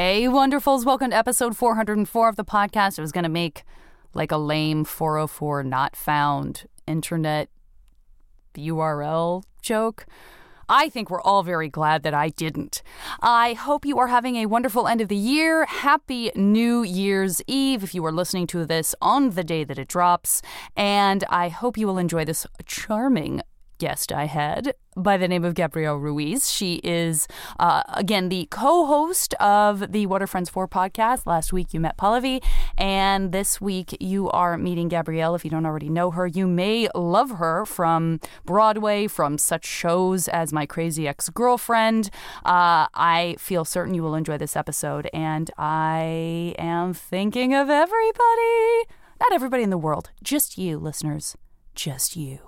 Hey, wonderfuls. Welcome to episode 404 of the podcast. I was going to make like a lame 404 not found internet URL joke. I think we're all very glad that I didn't. I hope you are having a wonderful end of the year. Happy New Year's Eve if you are listening to this on the day that it drops. And I hope you will enjoy this charming guest I had by the name of Gabrielle Ruiz. She is, uh, again, the co host of the What Friends For podcast. Last week you met Pallavi, and this week you are meeting Gabrielle. If you don't already know her, you may love her from Broadway, from such shows as My Crazy Ex Girlfriend. Uh, I feel certain you will enjoy this episode, and I am thinking of everybody. Not everybody in the world, just you, listeners. Just you.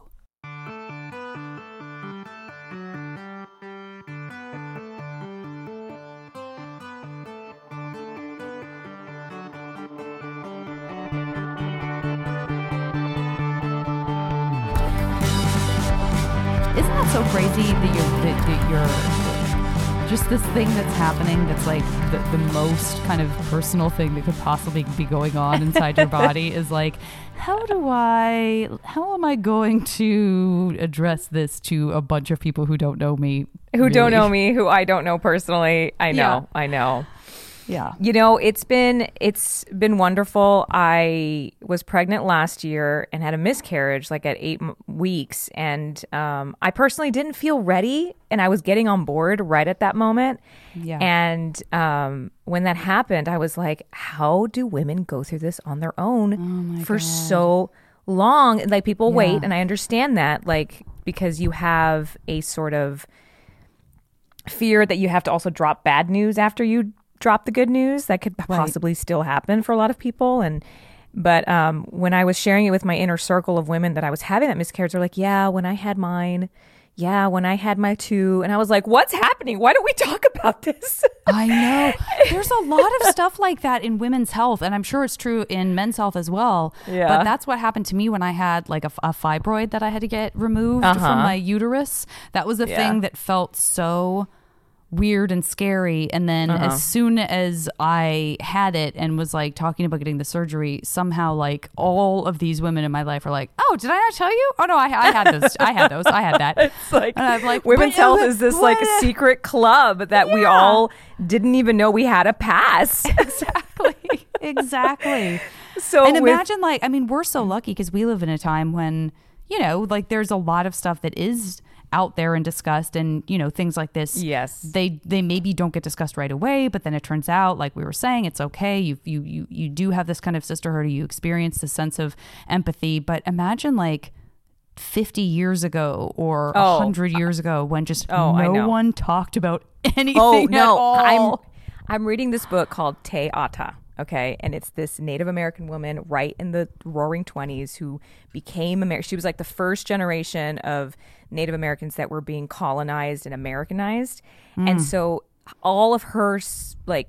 So crazy that you're, that, that you're just this thing that's happening that's like the, the most kind of personal thing that could possibly be going on inside your body is like, how do I, how am I going to address this to a bunch of people who don't know me? who don't know me, who I don't know personally. I know, I know. Yeah. You know, it's been it's been wonderful. I was pregnant last year and had a miscarriage like at 8 m- weeks and um I personally didn't feel ready and I was getting on board right at that moment. Yeah. And um when that happened, I was like, how do women go through this on their own for so long? Like people wait and I understand that like because you have a sort of fear that you have to also drop bad news after you drop the good news that could possibly still happen for a lot of people and but um, when i was sharing it with my inner circle of women that i was having that miscarriage they're like yeah when i had mine yeah when i had my two and i was like what's happening why don't we talk about this I know. There's a lot of stuff like that in women's health, and I'm sure it's true in men's health as well. Yeah. But that's what happened to me when I had like a, a fibroid that I had to get removed from Uh-huh. my uterus. That was a Yeah. thing that felt so weird and scary. And then Uh-huh. as soon as I had it and was like talking about getting the surgery, somehow like all of these women in my life are like, "Oh, did I not tell you? Oh no, I, I had those. I had those. I had that." it's like, And I'm like, women's "But- health is this like what?" secret club that we all didn't even know we had a pass exactly, exactly. so and with- imagine like i mean we're so lucky because we live in a time when you know like there's a lot of stuff that is out there and discussed and you know things like this Yes. they they maybe don't get discussed right away but then it turns out like we were saying it's okay you you you, you do have this kind of sisterhood or you experience this sense of empathy but imagine like 50 years ago or Oh. 100 years ago when just Oh, no one talked about oh, anything Oh no. I'm I'm reading this book called Te Ata. Okay, and it's this Native American woman right in the Roaring Twenties who became American. She was like the first generation of Native Americans that were being colonized and Americanized, and hmm. so all of her like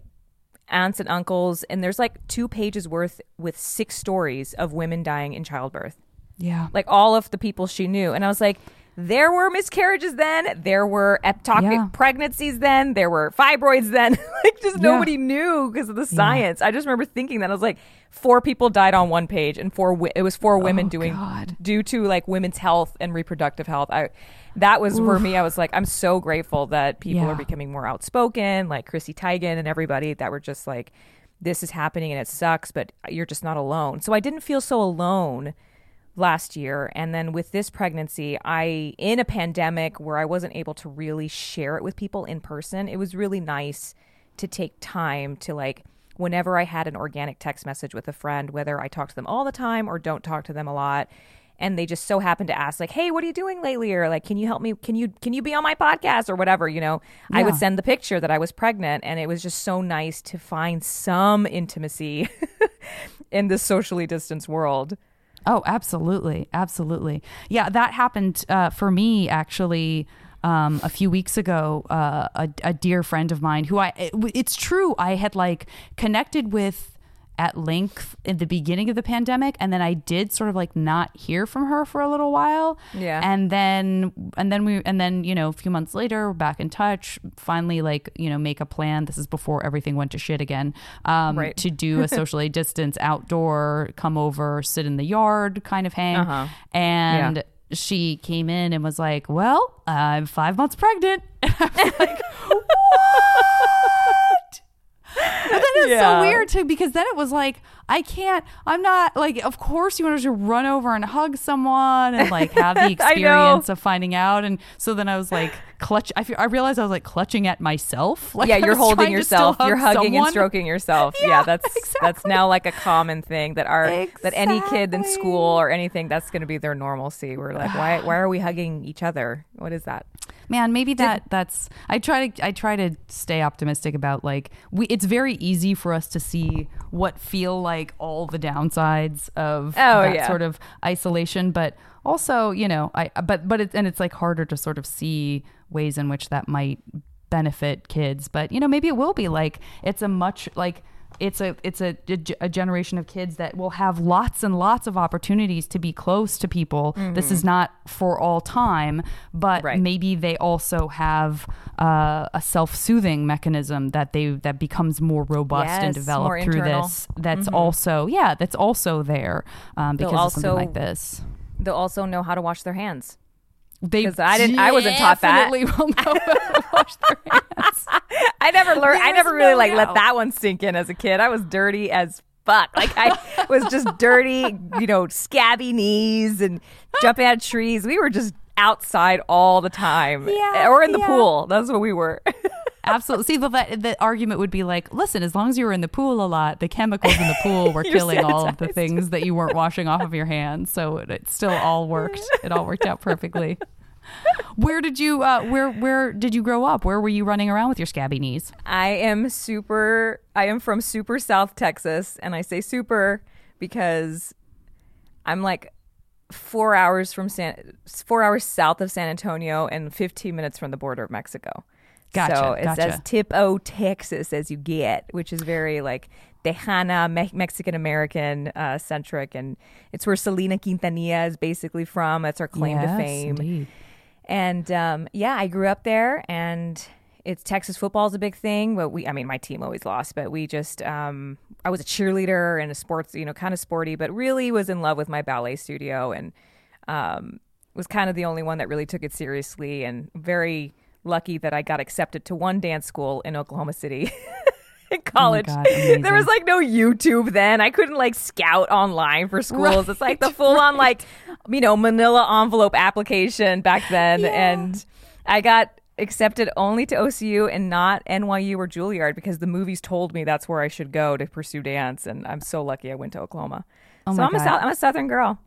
aunts and uncles, and there's like two pages worth with six stories of women dying in childbirth yeah like all of the people she knew. And I was like, there were miscarriages then, there were ectopic Yeah. pregnancies then, there were fibroids then. like just Yeah. nobody knew because of the science. I just remember thinking that I was like, four people died on one page, and four wi- it was four oh, women doing Oh, God. due to like women's health and reproductive health. I that was for me. I was like, I'm so grateful that people Yeah. are becoming more outspoken, like Chrissy Teigen and everybody that were just like, this is happening and it sucks, but you're just not alone. So I didn't feel so alone last year. And then with this pregnancy i in a pandemic where i wasn't able to really share it with people in person it was really nice to take time to like whenever i had an organic text message with a friend whether i talk to them all the time or don't talk to them a lot and they just so happen to ask like hey what are you doing lately? or like can you help me? Can you can you be on my podcast? or whatever you know? I would send the picture that i was pregnant and it was just so nice to find some intimacy in this socially distanced world Oh, absolutely, absolutely. Yeah, that happened uh, for me actually um, a few weeks ago. Uh, a, a dear friend of mine, who I it, it's true, I had like connected with at length in the beginning of the pandemic, and then I did sort of like not hear from her for a little while. Yeah. and then and then we and then you know a few months later we're back in touch. Finally, like you know, make a plan. This is before everything went to shit again. Um, Right. to do a socially distance outdoor, come over, sit in the yard kind of hang, Uh-huh. and. Yeah. She came in and was like, "Well, I'm five months pregnant." And I was like, "What?" But then it's Yeah. so weird too because then it was like I can't. I'm not like. Of course, you wanted to just run over and hug someone and like have the experience of finding out. And so then I was like clutch. I feel, I realized I was like clutching at myself. Like yeah, you're holding trying to still yourself. hug You're hugging and stroking yourself. Yeah, Yeah, that's that's now like a common thing that our that any kid in school or anything that's going to be their normalcy. We're like, why why are we hugging each other? What is that? Man maybe that that's i try to i try to stay optimistic about like we it's very easy for us to see what feel like all the downsides of Oh, that yeah. sort of isolation but also you know i but but it's and it's like harder to sort of see ways in which that might benefit kids but you know maybe it will be like it's a much like it's a it's a, a generation of kids that will have lots and lots of opportunities to be close to people. This is not for all time, but Mm-hmm. Right. maybe they also have uh, a self-soothing mechanism that they that becomes more robust and developed through internal. this. That's also yeah, that's also there um, because of something like this. They'll also know how to wash their hands. They I didn't- I wasn't taught that. will know wash their hands. I never learned. I never really no like let that one sink in as a kid. I was dirty as fuck. Like I was just dirty, you know, scabby knees and jumping out of trees. We were just outside all the time, Yeah, or in the yeah. pool. That's what we were. Absolutely. See, but that, the argument would be like, listen, as long as you were in the pool a lot, the chemicals in the pool were killing all of the things that you weren't washing off of your hands. So it, it still all worked. It all worked out perfectly. Where did you uh, where where did you grow up? Where were you running around with your scabby knees? I am super. I am from super South Texas, and I say super because I'm like four hours from San, four hours south of San Antonio, and 15 minutes from the border of Mexico. Gotcha, So it's gotcha. as tip-o Texas as you get, which is very like Tejana, Me- Mexican American uh, centric, and it's where Selena Quintanilla is basically from. That's our claim to fame. indeed. And um, yeah, I grew up there, and it's Texas football is a big thing. But we, I mean, my team always lost, but we just, um, I was a cheerleader and a sports, you know, kind of sporty, but really was in love with my ballet studio, and um, was kind of the only one that really took it seriously, and very lucky that I got accepted to one dance school in Oklahoma City. In college, God, there was like no YouTube then. I couldn't like scout online for schools. It's like the full on like you know Manila envelope application back then, and I got accepted only to OCU and not NYU or Juilliard because the movies told me that's where I should go to pursue dance, and I'm so lucky I went to Oklahoma. Oh so I'm a South, I'm a Southern girl.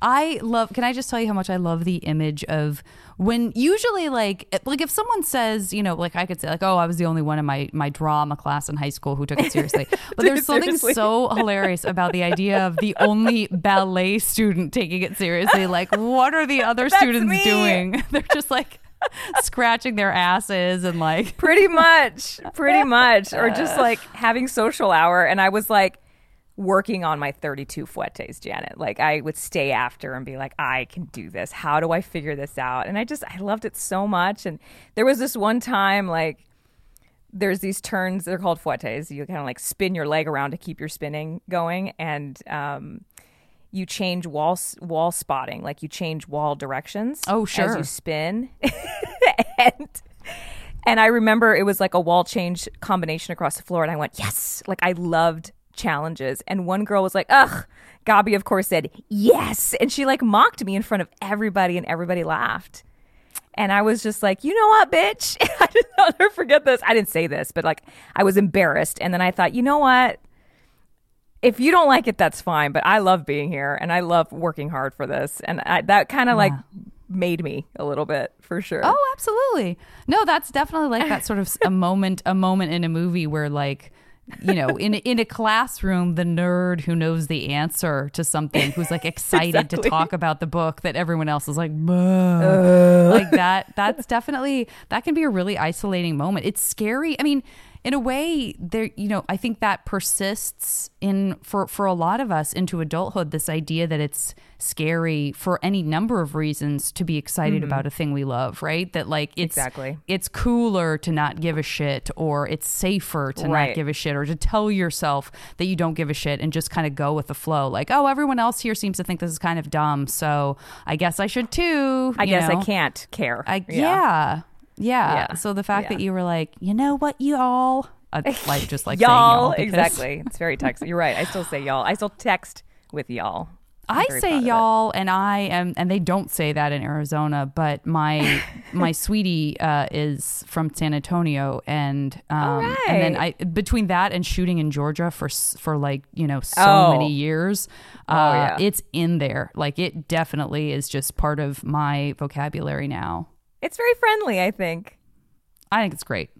I love. Can I just tell you how much I love the image of when usually like eh, like if someone says you know like I could say like oh I was the only one in my my drama class in high school who took it seriously, but there's something so hilarious about the idea of the only ballet student taking it seriously. Like what are the other students me. doing? They're just like scratching their asses and like pretty much pretty much or just uh. like having social hour and i was like working on my 32 fouettés janet. Like i would stay after and be like i can do this. How do i figure this out? And i just i loved it so much. And there was this one time like there's these turns they're called fouettés you kind of like spin your leg around to keep your spinning going. And um you change wall wall spotting. Like you change wall directions Oh, sure. as you spin. And and I remember it was like a wall change combination across the floor, and I went, yes. Like I loved challenges. And one girl was like, ugh. Gabi, of course, said, yes. And she like mocked me in front of everybody, and everybody laughed. And I was just like, you know what, bitch? I did not forget this. I didn't say this, but like I was embarrassed. And then I thought, you know what? If you don't like it, that's fine. But I love being here and I love working hard for this. And I, that kind of like made me a little bit for sure. Oh, absolutely. No, that's definitely like that sort of a moment, a moment in a movie where like, you know, in a- in a classroom, the nerd who knows the answer to something, who's like excited to talk about the book that everyone else is like, "Buh." like that. That's definitely that can be a really isolating moment. It's scary. I mean. In a way, there, you know, I think that persists in for for a lot of us into adulthood. This idea that it's scary for any number of reasons to be excited mm-hmm. about a thing we love, right? That like it's Exactly. it's cooler to not give a shit, or it's safer to Right. not give a shit, or to tell yourself that you don't give a shit and just kind of go with the flow. Like, oh, everyone else here seems to think this is kind of dumb, so I guess I should too. I you guess know? I can't care. I yeah. yeah. Yeah. So the fact Yeah. that you were like, you know what, you all, uh, like just like y'all, y'all because exactly. It's very text. You're right. I still say y'all. I still text with y'all. I'm I say proud of it. y'all, and I am, and they don't say that in Arizona. But my my sweetie uh, is from San Antonio, and um, and then I between that and shooting in Georgia for for like you know so Oh. many years, uh, yeah. it's in there. Like it definitely is just part of my vocabulary now. It's very friendly. I think. I think it's great.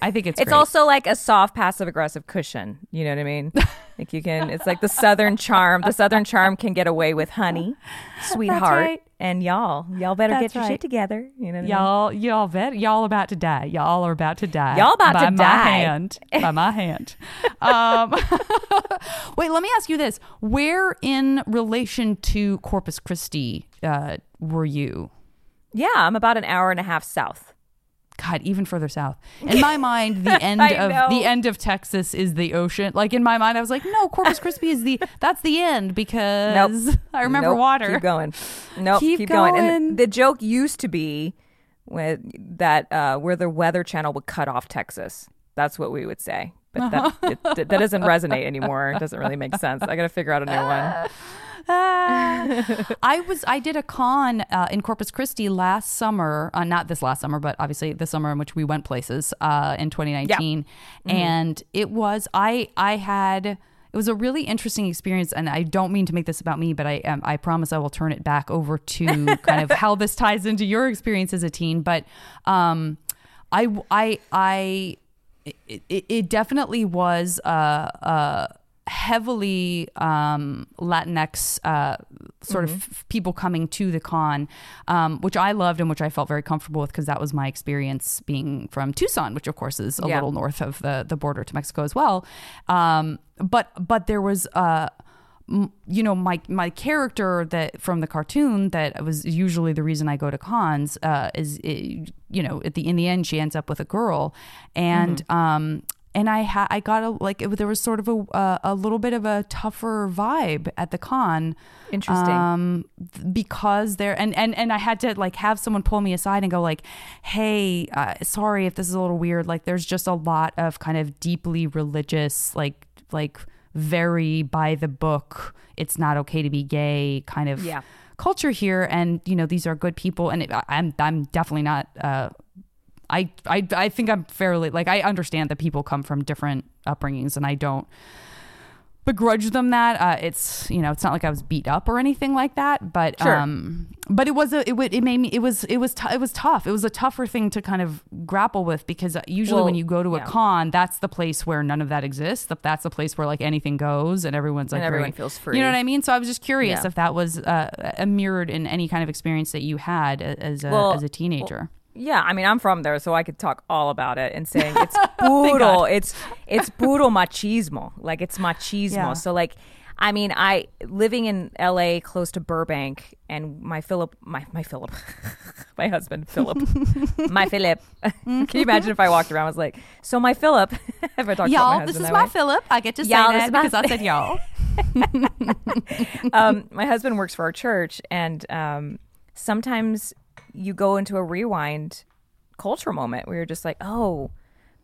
I think it's It's great. also like a soft passive aggressive cushion. You know what I mean? like you can. It's like the southern charm. The southern charm can get away with honey, sweetheart, right. and y'all. Y'all better That's get your right. shit together. You know what I mean? Y'all, y'all bet y'all about to die. Y'all are about to die. Y'all about by to my die. hand. By my hand. Um, wait, let me ask you this: Where in relation to Corpus Christi uh, were you? Yeah, I'm about an hour and a half south. God, even further south. In my mind, the end of know. the end of Texas is the ocean. Like in my mind, I was like, no, Corpus Christi is the that's the end because I remember Nope, water. Keep going. Nope, Keep keep, going. going. And the joke used to be with that uh, where the Weather Channel would cut off Texas. That's what we would say. But that, it, that doesn't resonate anymore. It doesn't really make sense. I got to figure out a new one. Ah. I was I did a con uh, in Corpus Christi last summer, uh, not this last summer, but obviously the summer in which we went places uh, in 2019, and it was I I had. It was a really interesting experience, and I don't mean to make this about me, but I um, I promise I will turn it back over to kind of how this ties into your experience as a teen. But um, I I I it, it, it definitely was uh, uh, heavily um, Latinx uh, sort Mm-hmm. of people coming to the con, um, which I loved and which I felt very comfortable with because that was my experience being from Tucson, which of course is a Yeah. little north of the the border to Mexico as well. Um, but but there was. Uh, m- you know my my character that from the cartoon that was usually the reason I go to cons uh, is uh, you know at the in the end she ends up with a girl and um and I ha- I got a like it, there was sort of a uh, a little bit of a tougher vibe at the con Interesting. um because there and and and I had to like have someone pull me aside and go like hey uh, sorry if this is a little weird like there's just a lot of kind of deeply religious like like very by the book it's not okay to be gay kind of Yeah. culture here and you know these are good people and it, I- I'm I'm definitely not uh I, I I think I'm fairly like I understand that people come from different upbringings and I don't begrudge them that. Uh, it's you know it's not like I was beat up or anything like that but Sure. um but it was a it would it made me it was it was t- it was tough. It was a tougher thing to kind of grapple with because usually when you go to a con that's the place where none of that exists. That- that's the place where like anything goes and everyone's like And everyone very- feels free. you know what I mean? So I was just curious Yeah. if that was uh, a mirrored in any kind of experience that you had as a Well, as a teenager Yeah, I mean, I'm from there, so I could talk all about it and saying it's brutal. it's it's brutal machismo. Like it's machismo. Yeah. So like, I mean, I living in L.A. close to Burbank, and my Philip, my my Philip, my husband Philip, my Philip. Can you imagine if I walked around and was like, so my Philip? if I talked about my Y'all, husband this is my way. Philip. I get to say Y'all, this that my because I said y'all. um, my husband works for our church, and um, sometimes you go into a rewind cultural moment where you're just like, oh,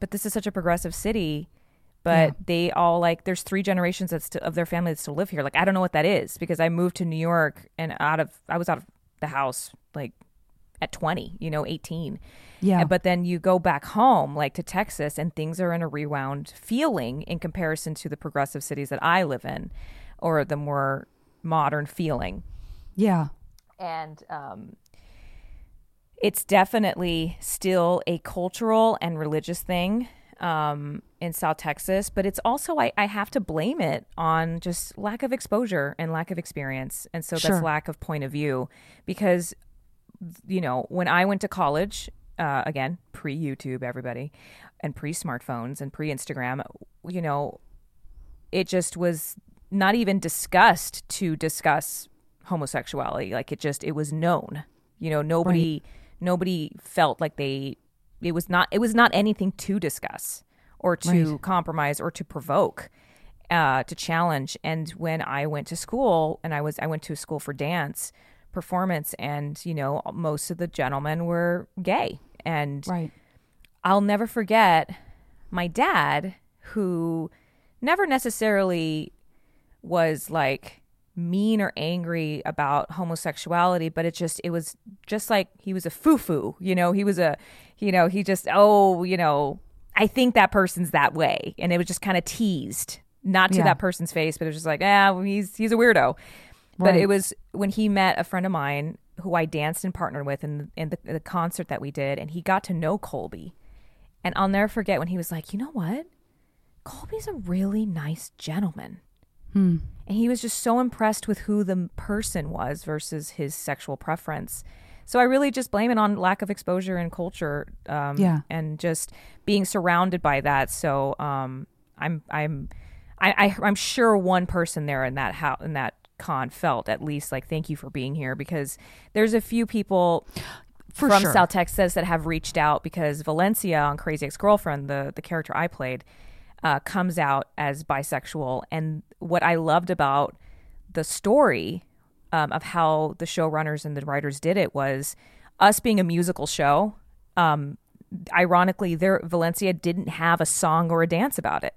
but this is such a progressive city. But they all like, there's three generations of their family that still live here. Like, I don't know what that is because I moved to New York and out of, I was out of the house like at 20, you know, 18. Yeah. But then you go back home, like to Texas, and things are in a rewound feeling in comparison to the progressive cities that I live in or the more modern feeling. Yeah. And um, it's definitely still a cultural and religious thing um, in South Texas, but it's also, I, I have to blame it on just lack of exposure and lack of experience. And so Sure. that's lack of point of view because you know, when I went to college, uh, again, pre YouTube, everybody, and pre smartphones and pre Instagram, you know, it just was not even discussed to discuss homosexuality. Like it just it was known. You know, nobody nobody felt like they it was not it was not anything to discuss or to Right. compromise or to provoke uh, to challenge. And when I went to school, and I was I went to a school for dance performance, and you know most of the gentlemen were gay, and Right. I'll never forget my dad, who never necessarily was like mean or angry about homosexuality, but it just it was just like he was a foo-foo, you know, he was a you know, he just oh, you know, I think that person's that way. And it was just kind of teased. Not to Yeah. that person's face, but it was just like, ah, well, he's he's a weirdo. But it was when he met a friend of mine who I danced and partnered with in, in the, the concert that we did, and he got to know Colby. And I'll never forget when he was like, you know what? Colby's a really nice gentleman. And he was just so impressed with who the person was versus his sexual preference. So I really just blame it on lack of exposure and culture, um, Yeah. and just being surrounded by that. So um, I'm I'm I, I I'm sure one person there in that how in that con felt at least like thank you for being here because there's a few people For from sure. South Texas that have reached out because Valencia on Crazy Ex Girlfriend, the the character I played, uh, comes out as bisexual. And what I loved about the story um, of how the showrunners and the writers did it was us being a musical show. Um, ironically, there Valencia didn't have a song or a dance about it.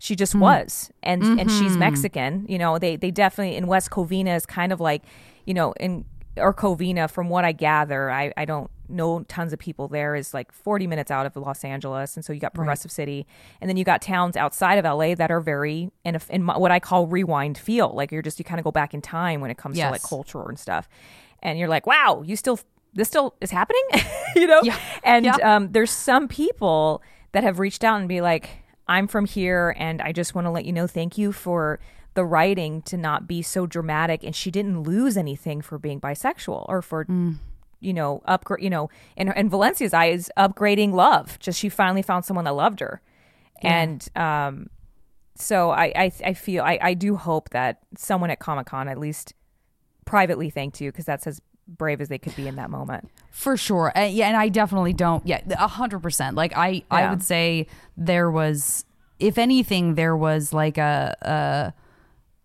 She just was, and and she's Mexican. You know, they they definitely in West Covina is kind of like, you know, in or Covina, from what I gather, I I don't know tons of people there. Is like forty minutes out of Los Angeles, and so you got Progressive City, and then you got towns outside of LA that are very in a, in what I call rewind feel. Like you're just you kind of go back in time when it comes to like Yes. culture and stuff, and you're like, wow, you still this still is happening, you know? Yeah. And Yeah. um, there's some people that have reached out and be like, I'm from here and I just want to let you know thank you for the writing to not be so dramatic. And she didn't lose anything for being bisexual or for, you know, upgrade, you know, in, in Valencia's eyes, upgrading love. Just she finally found someone that loved her. And, um, so I, I, I feel, I, I do hope that someone at Comic Con at least privately thanked you because that's as brave as they could be in that moment. For sure. Uh, yeah, and I definitely don't. Yeah, a hundred percent. Like I, I would say there was, if anything, there was like a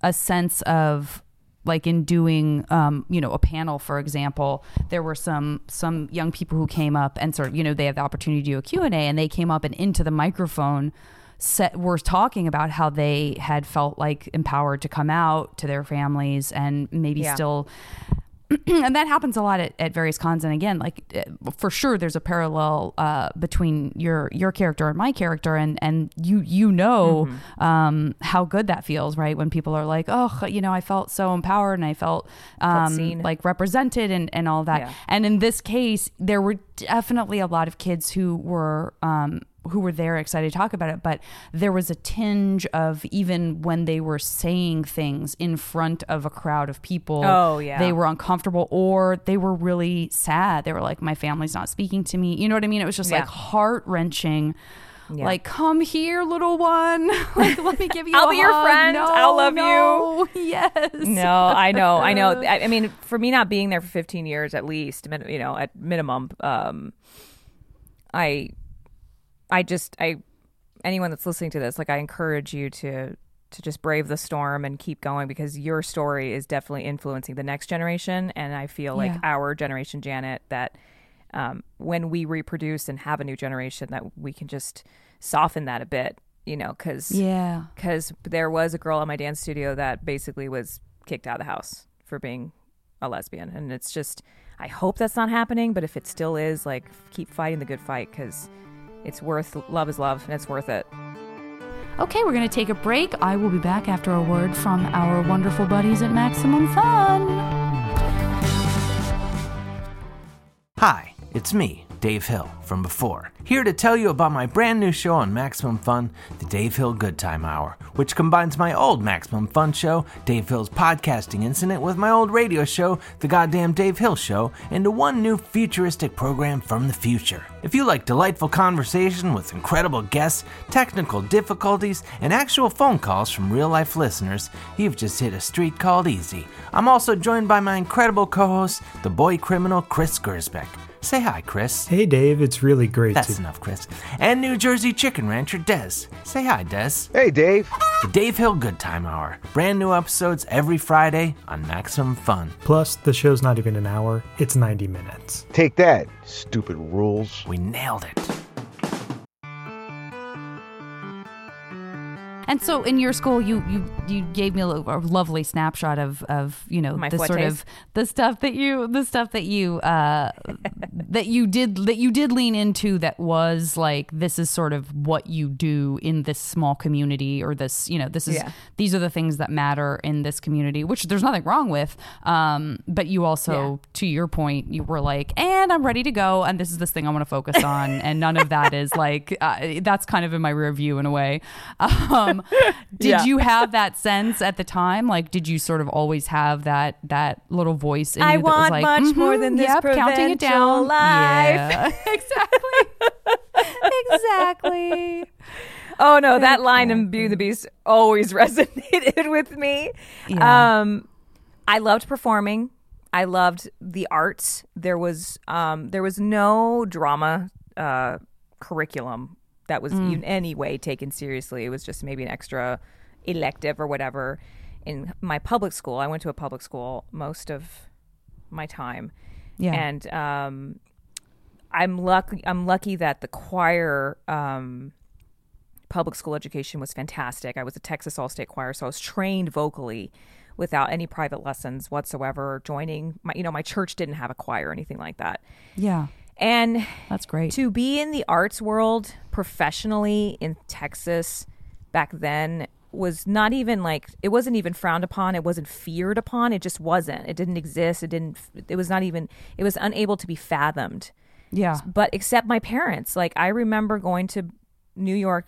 a, a sense of like in doing um you know a panel for example there were some some young people who came up and sort of you know they had the opportunity to do a q&a and they came up and into the microphone set, were talking about how they had felt like empowered to come out to their families and maybe Yeah. still and that happens a lot at, at various cons. And again like uh, for sure there's a parallel uh, between your your character and my character. And and you you know um, how good that feels right? When people are like oh you know i felt so empowered and i felt, um, like represented and and all that. Yeah. and in this case there were definitely a lot of kids who were um, who were there excited to talk about it but there was a tinge of even when they were saying things in front of a crowd of people Oh, yeah. they were uncomfortable or they were really sad they were like my family's not speaking to me you know what i mean it was just Yeah. like heart-wrenching Yeah. like come here little one like let me give you I'll a be your friend. No, I'll love no. yes No, I know, I know. I, I mean, for me not being there for 15 years at least, you know, at minimum, um, I, I just, I, anyone that's listening to this, like, I encourage you to to just brave the storm and keep going because your story is definitely influencing the next generation, and I feel like Yeah. our generation, Janet, that um, when we reproduce and have a new generation, that we can just soften that a bit, you know, because yeah. because there was a girl at my dance studio that basically was kicked out of the house for being a lesbian. And it's just i hope that's not happening but if it still is like keep fighting the good fight because it's worth love is love and it's worth it Okay, we're going to take a break. I will be back after a word from our wonderful buddies at Maximum Fun. Hi, it's me, Dave Hill from before, here to tell you about my brand new show on Maximum Fun, the Dave Hill Good Time Hour, which combines my old Maximum Fun show, Dave Hill's podcasting incident, with my old radio show, The Goddamn Dave Hill Show, into one new futuristic program from the future. If you like delightful conversation with incredible guests, technical difficulties, and actual phone calls from real life listeners, you've just hit a street called easy. I'm also joined by my incredible co host, the boy criminal Chris Gersbeck. Say hi, Chris. Hey, Dave. It's really great That's to. enough, Chris. And New Jersey chicken rancher Des. Say hi, Des. Hey, Dave. The Dave Hill Good Time Hour. Brand new episodes every Friday on Maximum Fun. Plus, the show's not even an hour, it's 90 minutes. Take that, stupid rules. We nailed it. And so, in your school, you you you gave me a, lo- a lovely snapshot of of you know My the sort fortes. of the stuff that you the stuff that you uh that you did that you did lean into that was like this is sort of what you do in this small community or this you know this is Yeah. these are the things that matter in this community which there's nothing wrong with um but you also to your point you were like and I'm ready to go and this is this thing I want to focus on and none of that is like uh, that's kind of in my rear view in a way um did Yeah. you have that sense at the time like did you sort of always have that that little voice in I you that was want like much more "Mhm, than this yep, counting it down life." yeah exactly exactly Oh no, that line in Beauty and the Beast always resonated with me. Yeah. Um, I loved performing. I loved the arts. There was um, there was no drama uh, curriculum that was in any way taken seriously. It was just maybe an extra elective or whatever. In my public school, I went to a public school most of my time, Yeah. and um, I'm lucky. I'm lucky that the choir. Um, public school education was fantastic. I was a Texas All State Choir, so I was trained vocally without any private lessons whatsoever. Joining my, you know, my church didn't have a choir or anything like that. yeah And that's great. to be in the arts world professionally in Texas back then was not even like it wasn't even frowned upon it wasn't feared upon it just wasn't it didn't exist it didn't it was not even it was unable to be fathomed. Yeah. But except my parents like i remember going to new york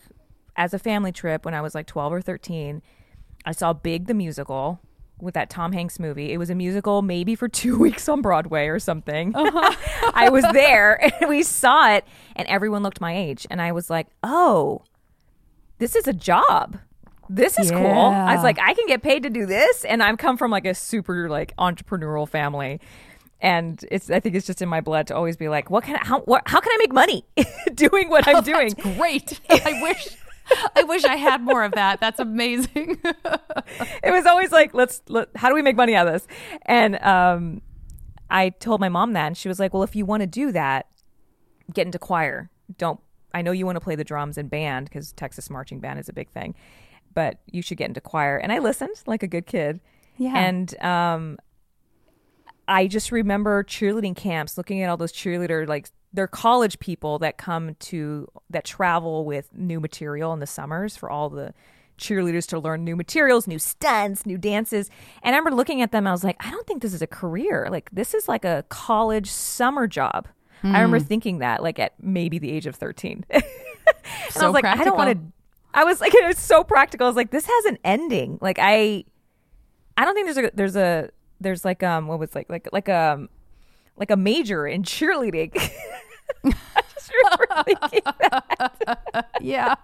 as a family trip when i was like 12 or 13 i saw big the musical with that tom hanks movie. It was a musical maybe for two weeks on broadway or something. Uh-huh. I was there and we saw it and everyone looked my age and i was like oh this is a job. This is cool. I was like i can get paid to do this and i'm come from like a super like entrepreneurial family. And it's i think it's just in my blood to always be like what can I, how what, how can i make money doing what i'm oh, doing? great. I wish i wish i had more of that. That's amazing. It was always like let's let, how do we make money out of this? And um i told my mom that and she was like well if you want to do that get into choir. Don't i know you want to play the drums and band because texas marching band is a big thing but you should get into choir. And i listened like a good kid. Yeah. and um i just remember cheerleading camps looking at all those cheerleader like they're college people that come to that travel with new material in the summers for all the cheerleaders to learn new materials, new stunts, new dances. And I remember looking at them, I was like, I don't think this is a career. Like this is like a college summer job. I remember thinking that like at maybe the age of 13. and I was like, I don't want to. I was like it was so practical. I was like this has an ending. Like I I don't think there's a there's a there's like um what was like like like um like a major in cheerleading. I just remember thinking that. yeah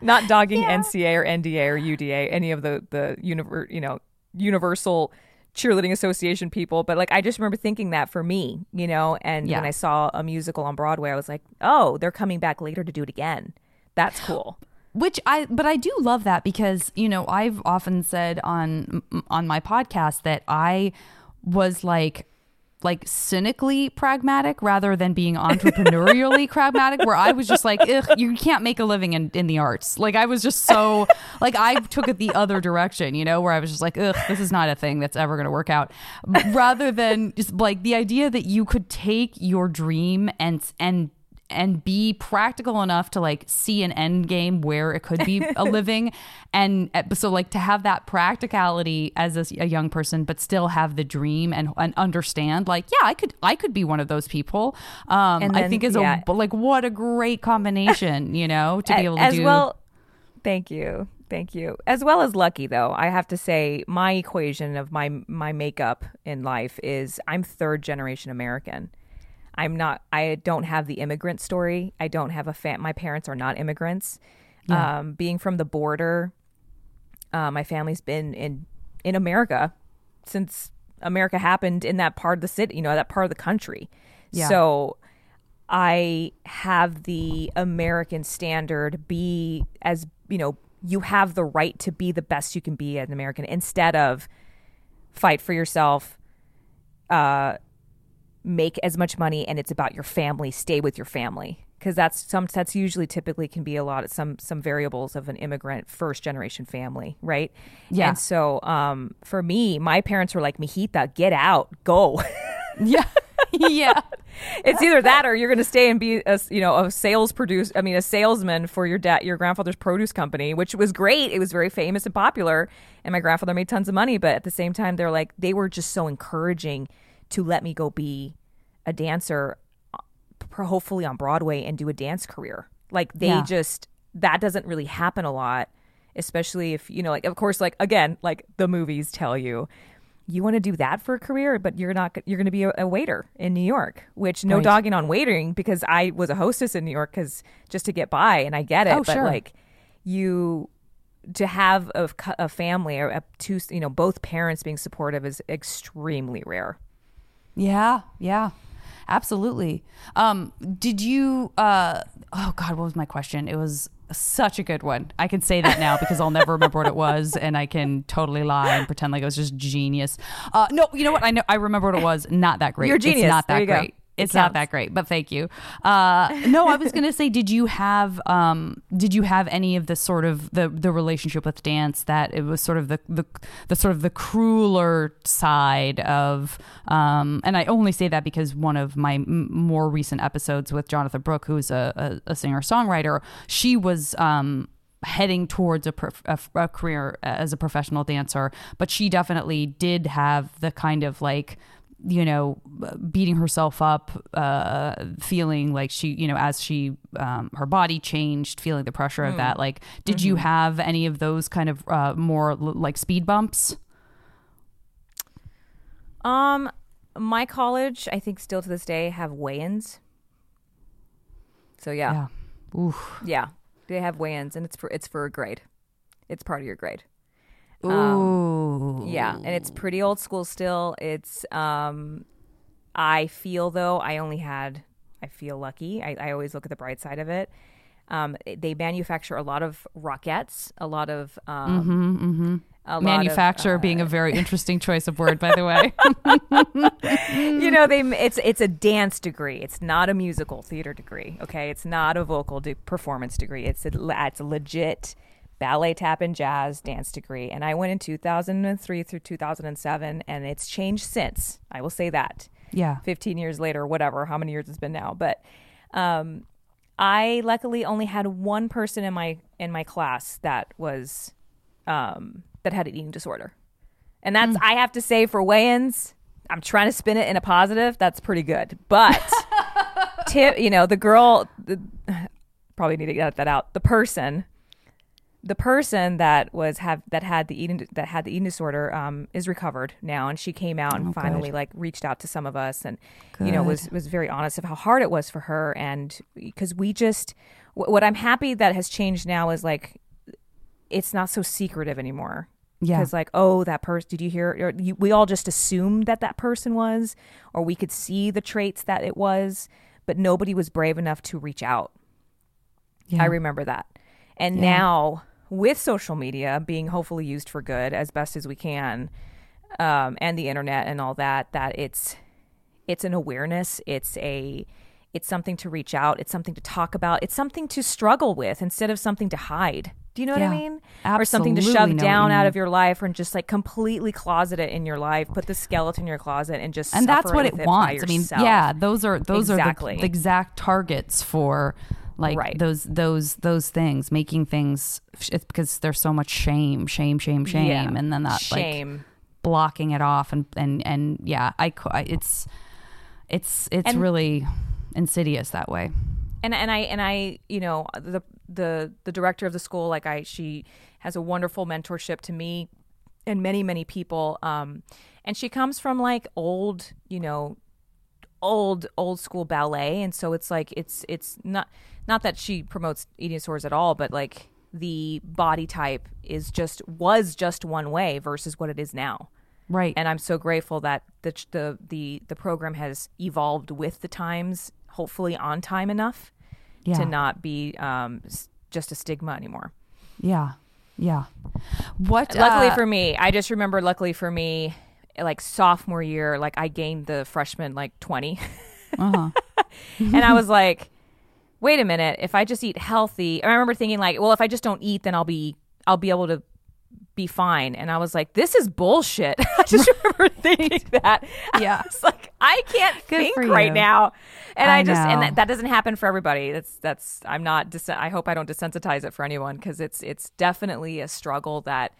Not dogging NCA or NDA or UDA, any of the the univer- you know universal cheerleading association people, but like I just remember thinking that for me, you know, and Yeah. when I saw a musical on Broadway, I was like, "Oh, they're coming back later to do it again." That's cool. which i but i do love that because you know i've often said on on my podcast that i was like like cynically pragmatic rather than being entrepreneurially pragmatic where i was just like Ugh, you can't make a living in, in the arts. Like i was just so like i took it the other direction you know where i was just like ugh this is not a thing that's ever going to work out. Rather than just like the idea that you could take your dream and and and be practical enough to like see an end game where it could be a living. And uh, so like to have that practicality as a, a young person but still have the dream and, and understand like yeah i could i could be one of those people. Um And i think is yeah. a like what a great combination you know to be able to as do. well thank you thank you. As well as lucky though i have to say my equation of my my makeup in life is i'm third generation american i'm not i don't have the immigrant story. I don't have a fam my parents are not immigrants. Um being from the border uh, my family's been in in america since america happened in that part of the city you know that part of the country. Yeah. so I have the American standard be as you know you have the right to be the best you can be as an American instead of fight for yourself uh make as much money and it's about your family. Stay with your family. Because that's some that's usually typically can be a lot of some some variables of an immigrant first generation family right? Yeah. and so um for me my parents were like mijita get out. Go. Yeah. Yeah. It's either that or you're going to stay and be a you know a sales produce I mean a salesman for your dad your grandfather's produce company which was great. It was very famous and popular and my grandfather made tons of money but at the same time they're like they were just so encouraging to let me go be a dancer uh, hopefully on Broadway and do a dance career like they Yeah. just that doesn't really happen a lot especially if you know like of course like again like the movies tell you you want to do that for a career, but you're not. You're going to be a, a waiter in New York. Which no Right. dogging on waiting because I was a hostess in New York because just to get by, and I get it. Oh, but sure. like you to have a family or a two, you know, both parents being supportive is extremely rare. Yeah, yeah. Absolutely. Um did you uh oh god, what was my question? It was such a good one. I can say that now because I'll never remember what it was and I can totally lie and pretend like it was just genius. Uh no, you know what? I know I remember what it was. Not that great. You're genius. It's not that you go. It's not that great, but thank you. Uh, no, I was gonna say, did you have um, did you have any of the sort of the the relationship with dance that it was sort of the the, the sort of the crueler side of um, and I only say that because one of my m- more recent episodes with Jonatha Brooke, who's a, a, a singer songwriter, she was um, heading towards a, prof- a, a career as a professional dancer, but she definitely did have the kind of like you know beating herself up uh feeling like she you know as she um her body changed feeling the pressure of that like did you have any of those kind of uh more l- like speed bumps Um, my college, I think, still to this day have weigh-ins. So yeah, yeah Oof. yeah, they have weigh-ins, and it's for it's for a grade. It's part of your grade. Ooh. Yeah, and it's pretty old school still. It's um I feel though I only had I feel lucky. I, I always look at the bright side of it. Um, they manufacture a lot of Rockettes, a lot of um, a lot of, uh, being a very interesting choice of word by the way you know they it's it's a dance degree it's not a musical theater degree okay it's not a vocal de- performance degree it's a it's a legit ballet tap and jazz dance degree. And i went in 2003 through 2007 and it's changed since i will say that. Yeah. 15 years later whatever how many years it's been now. But um i luckily only had one person in my in my class that was um that had an eating disorder. And that's i have to say for weigh-ins i'm trying to spin it in a positive that's pretty good. But tip you know the girl the, probably need to get that out. The person the person that was have that had the eating that had the eating disorder um, is recovered now, and she came out and Oh, finally good. like reached out to some of us, and you know was was very honest of how hard it was for her, and because we just wh- what I'm happy that has changed now is like it's not so secretive anymore. Yeah. Because like, oh, that person. Did you hear? Or you, we all just assumed that that person was, or we could see the traits that it was, but nobody was brave enough to reach out. yeah I remember that. And Yeah. now with social media being hopefully used for good as best as we can, um, and the internet and all that, that it's it's an awareness. It's a it's something to reach out. It's something to talk about. It's something to struggle with instead of something to hide. Do you know Yeah. what I mean? Or something to shove down out of your life, or just like completely closet it in your life. Put the skeleton in your closet and just and that's what it by wants. I mean, yeah, those are those Exactly. are the, the exact targets for like Right. those those those things, making things it's because there's so much shame, shame, shame, shame, Yeah. and then that shame. like blocking it off and and and yeah, I, it's it's it's And- really insidious that way. and and I and I you know the the the director of the school like I she has a wonderful mentorship to me and many many people um and she comes from like old you know old old school ballet and so it's like it's it's not not that she promotes eating disorders at all but like the body type is just was just one way versus what it is now Right. and I'm so grateful that the the the the program has evolved with the times, hopefully on time enough yeah. to not be um, just a stigma anymore. Yeah. Yeah. What luckily uh, for me, I just remember. Luckily for me, like sophomore year, like I gained the freshman like 20, uh-huh. and I was like, wait a minute, if I just eat healthy, I remember thinking like, well, if I just don't eat, then I'll be I'll be able to be fine. And I was like, this is bullshit. I just remember thinking that. Yeah. I was like, I can't Good think right now. And I, I just and that, that doesn't happen for everybody. That's that's I'm not dis- I hope I don't desensitize it for anyone because it's it's definitely a struggle that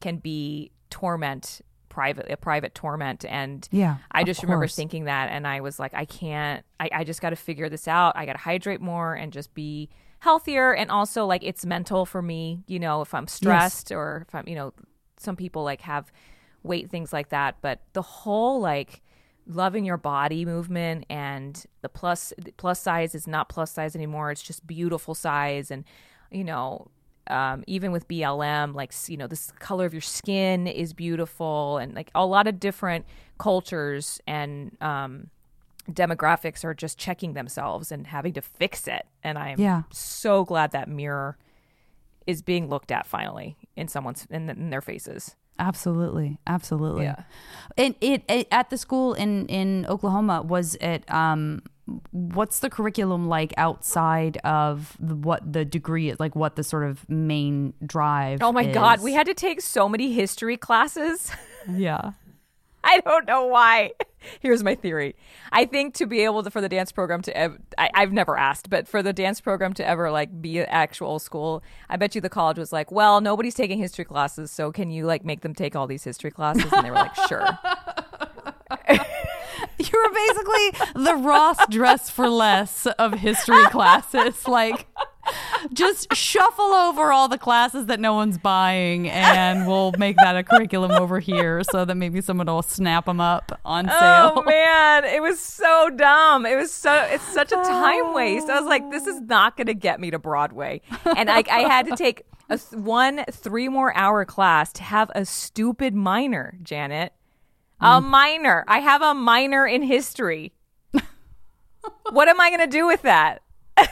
can be torment private a private torment and Yeah, I just remember course. thinking that and I was like I can't I, I just got to figure this out. I got to hydrate more and just be healthier and also like it's mental for me, you know, if I'm stressed or if I'm, you know, some people like have weight things like that, but the whole like loving your body movement and the plus plus size is not plus size anymore. It's just beautiful size and you know, um, even with BLM, like you know, this color of your skin is beautiful, and like a lot of different cultures and um, demographics are just checking themselves and having to fix it. And I'm Yeah. so glad that mirror is being looked at finally in someone's in, in their faces. Absolutely, absolutely. Yeah. And it, it at the school in in Oklahoma was it um what's the curriculum like outside of the, what the degree is like what the sort of main drive Oh my god, we had to take so many history classes. yeah I don't know why. Here's my theory. I think to be able to for the dance program to ev- I, I've never asked, but for the dance program to ever like be an actual school, I bet you the college was like, well, nobody's taking history classes, so can you like make them take all these history classes? And they were like, sure. were basically the Ross dress for less of history classes like just shuffle over all the classes that no one's buying and we'll make that a curriculum over here so that maybe someone will snap them up on oh, sale Oh man, it was so dumb. It was so it's such a time waste. I was like, this is not going to get me to Broadway, and I, I had to take a one three more hour class to have a stupid minor, Janet. A minor. I have a minor in history. what am I going to do with that?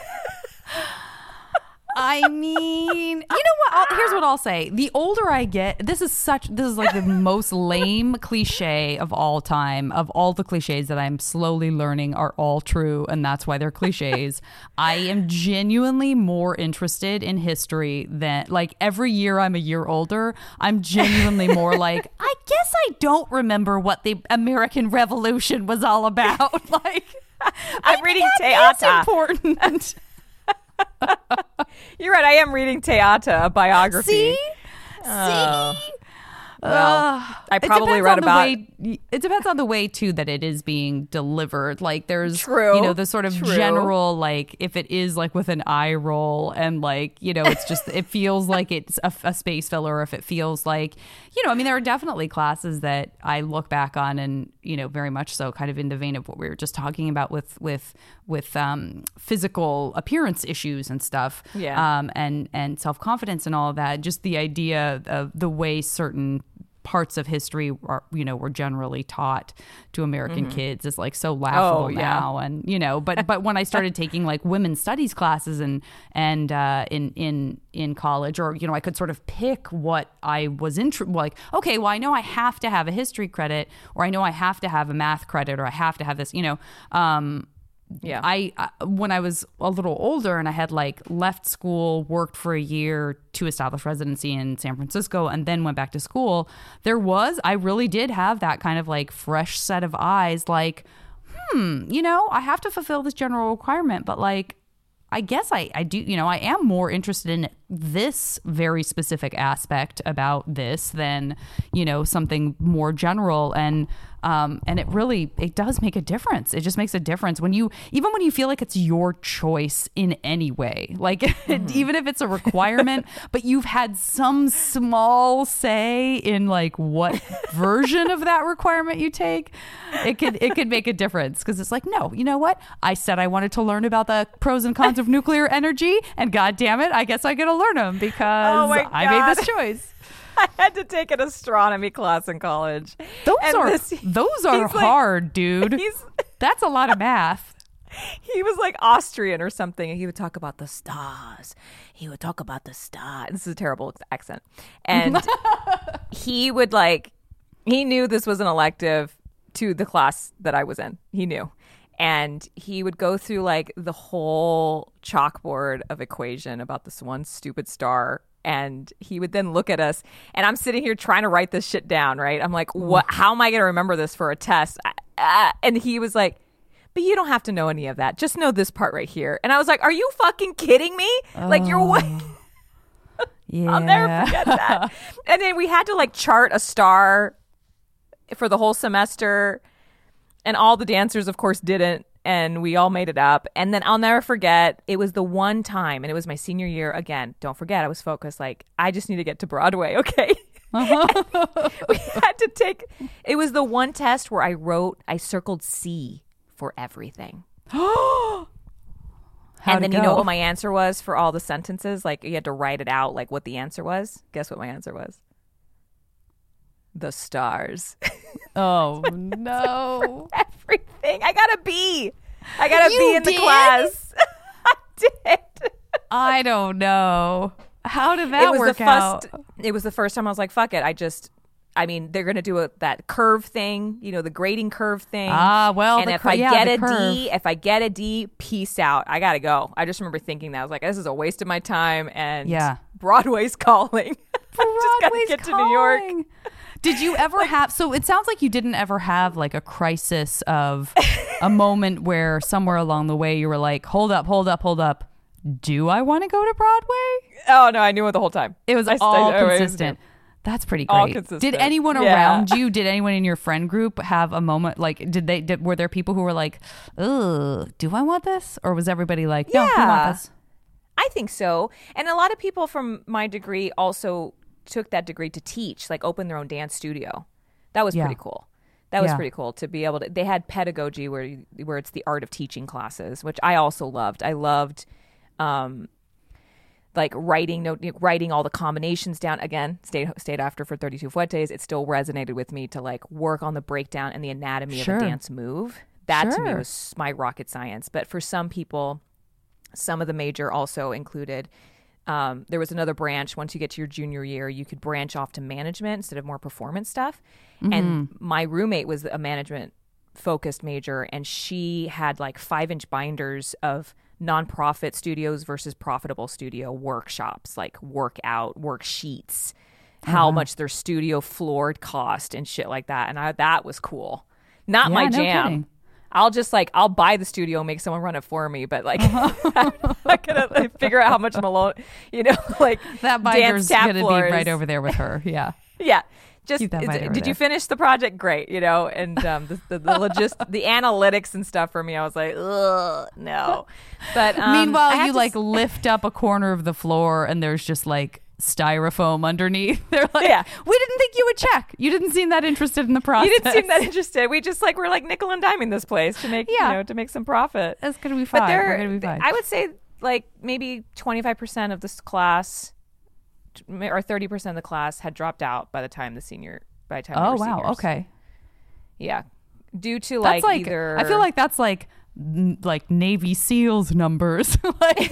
I mean, you know what? I'll, here's what I'll say. The older I get, this is such, this is like the most lame cliche of all time. Of all the cliches that I'm slowly learning are all true, and that's why they're cliches. I am genuinely more interested in history than, like, every year I'm a year older, I'm genuinely more like, I guess I don't remember what the American Revolution was all about. Like, I'm reading that's Teata. important. You're right. I am reading Teata, a biography. See? Oh. See? Well, I probably read about. way- it depends on the way too that it is being delivered. Like there's True. you know the sort of True. general like if it is like with an eye roll and like you know it's just it feels like it's a, a space filler. If it feels like you know I mean there are definitely classes that I look back on and you know very much so kind of in the vein of what we were just talking about with with with um, physical appearance issues and stuff Yeah. um, and and self confidence and all that. Just the idea of the way certain parts of history are you know were generally taught to American kids is like so laughable Oh, yeah. now and you know but but when I started taking like women's studies classes and and uh, in in in college or you know I could sort of pick what I was interested like okay well I know I have to have a history credit or I know I have to have a math credit or I have to have this you know um Yeah. I, I when I was a little older and I had like left school, worked for a year to establish residency in San Francisco, and then went back to school. There was I really did have that kind of like fresh set of eyes, like, hmm, you know, I have to fulfill this general requirement, but like I guess I, I do, you know, I am more interested in this very specific aspect about this than, you know, something more general. And, um, and it really, it does make a difference. It just makes a difference when you, even when you feel like it's your choice in any way, like even if it's a requirement, but you've had some small say in like what version of that requirement you take, it could, it could make a difference. Cause it's like, no, you know what? I said I wanted to learn about the pros and cons of nuclear energy and god damn it, I guess I get to learn them because Oh I made this choice. I had to take an astronomy class in college. Those And are this- those are he's like- hard, dude. He's That's a lot of math. he was like Austrian or something, and he would talk about the stars. He would talk about the stars. This is a terrible accent, and he would like he knew this was an elective to the class that I was in. He knew. And he would go through like the whole chalkboard of equation about this one stupid star. And he would then look at us, and I'm sitting here trying to write this shit down, right? I'm like, what? Mm. How am I going to remember this for a test? And he was like, but you don't have to know any of that. Just know this part right here. And I was like, are you fucking kidding me? Like, you're oh. way. Yeah. I'll never forget that. and then we had to like chart a star for the whole semester, and all the dancers, of course, didn't. And we all made it up. And then I'll never forget, it was the one time, and it was my senior year. Again, don't forget, I was focused, like, I just need to get to Broadway, okay? we had to take, it was the one test where I wrote, I circled C for everything. And then you know what my answer was for all the sentences? Like you had to write it out, like what the answer was. Guess what my answer was? The stars. Oh no. Everything. I got a B. I got a You B in the did? class. I did. I don't know. How did that it was work the out? first. It was the first time I was like, "Fuck it." I just. I mean, they're gonna do a, that curve thing, you know, the grading curve thing. Ah, well, and the if cur- I yeah, get the a D, curve. if I get a D, peace out. I gotta go. I just remember thinking that I was like, "This is a waste of my time," and Yeah. Broadway's calling. I just gotta Broadway's get to New York. calling. Did you ever have? So it sounds like you didn't ever have like a crisis of a moment where somewhere along the way you were like, "Hold up, hold up, hold up. Do I want to go to Broadway?" Oh no, I knew it the whole time. It was I all I consistent. That's pretty great. Did anyone Yeah. around you? Did anyone in your friend group have a moment like? Did they? Did, were there people who were like, "Ugh, do I want this?" Or was everybody like, "No, we Yeah. want this"? I think so. And a lot of people from my degree also took that degree to teach, like open their own dance studio. That was Yeah. pretty cool. That was Yeah. pretty cool to be able to. They had pedagogy where you- where it's the art of teaching classes, which I also loved. I loved, um, like writing note, writing all the combinations down. Again, stayed stayed after for thirty two fouettés. It still resonated with me to like work on the breakdown and the anatomy Sure. of a dance move. That to me was my rocket science. But for some people, some of the major also included um, there was another branch once you get to your junior year you could branch off to management instead of more performance stuff. And my roommate was a management focused major and she had like five inch binders of nonprofit studios versus profitable studio workshops like workout worksheets how much their studio floor cost and shit like that. And I, that was cool. Not Yeah, my no jam. kidding. I'll just like I'll buy the studio, and make someone run it for me, but like I'm not gonna like, figure out how much Marley, you know, like That dance binder's tap gonna be right over there with her. Yeah. Yeah, just is- did you finish the project? Great, you know, and um, the the, the logist, the analytics and stuff for me, I was like, ugh, no. But um, Meanwhile, you like s- lift up a corner of the floor and there's just like styrofoam underneath. They're like, Yeah. we didn't think you would check. You didn't seem that interested in the process. you didn't seem that interested. We just like we're like nickel and diming this place to make Yeah. you know to make some profit. That's gonna be fine. But there, We're gonna be fine. I would say like maybe 25% of this class or 30% of the class had dropped out by the time the senior by the time oh were wow. seniors. Okay. Yeah. Due to That's like, like, either I feel like that's like like Navy SEALs numbers. like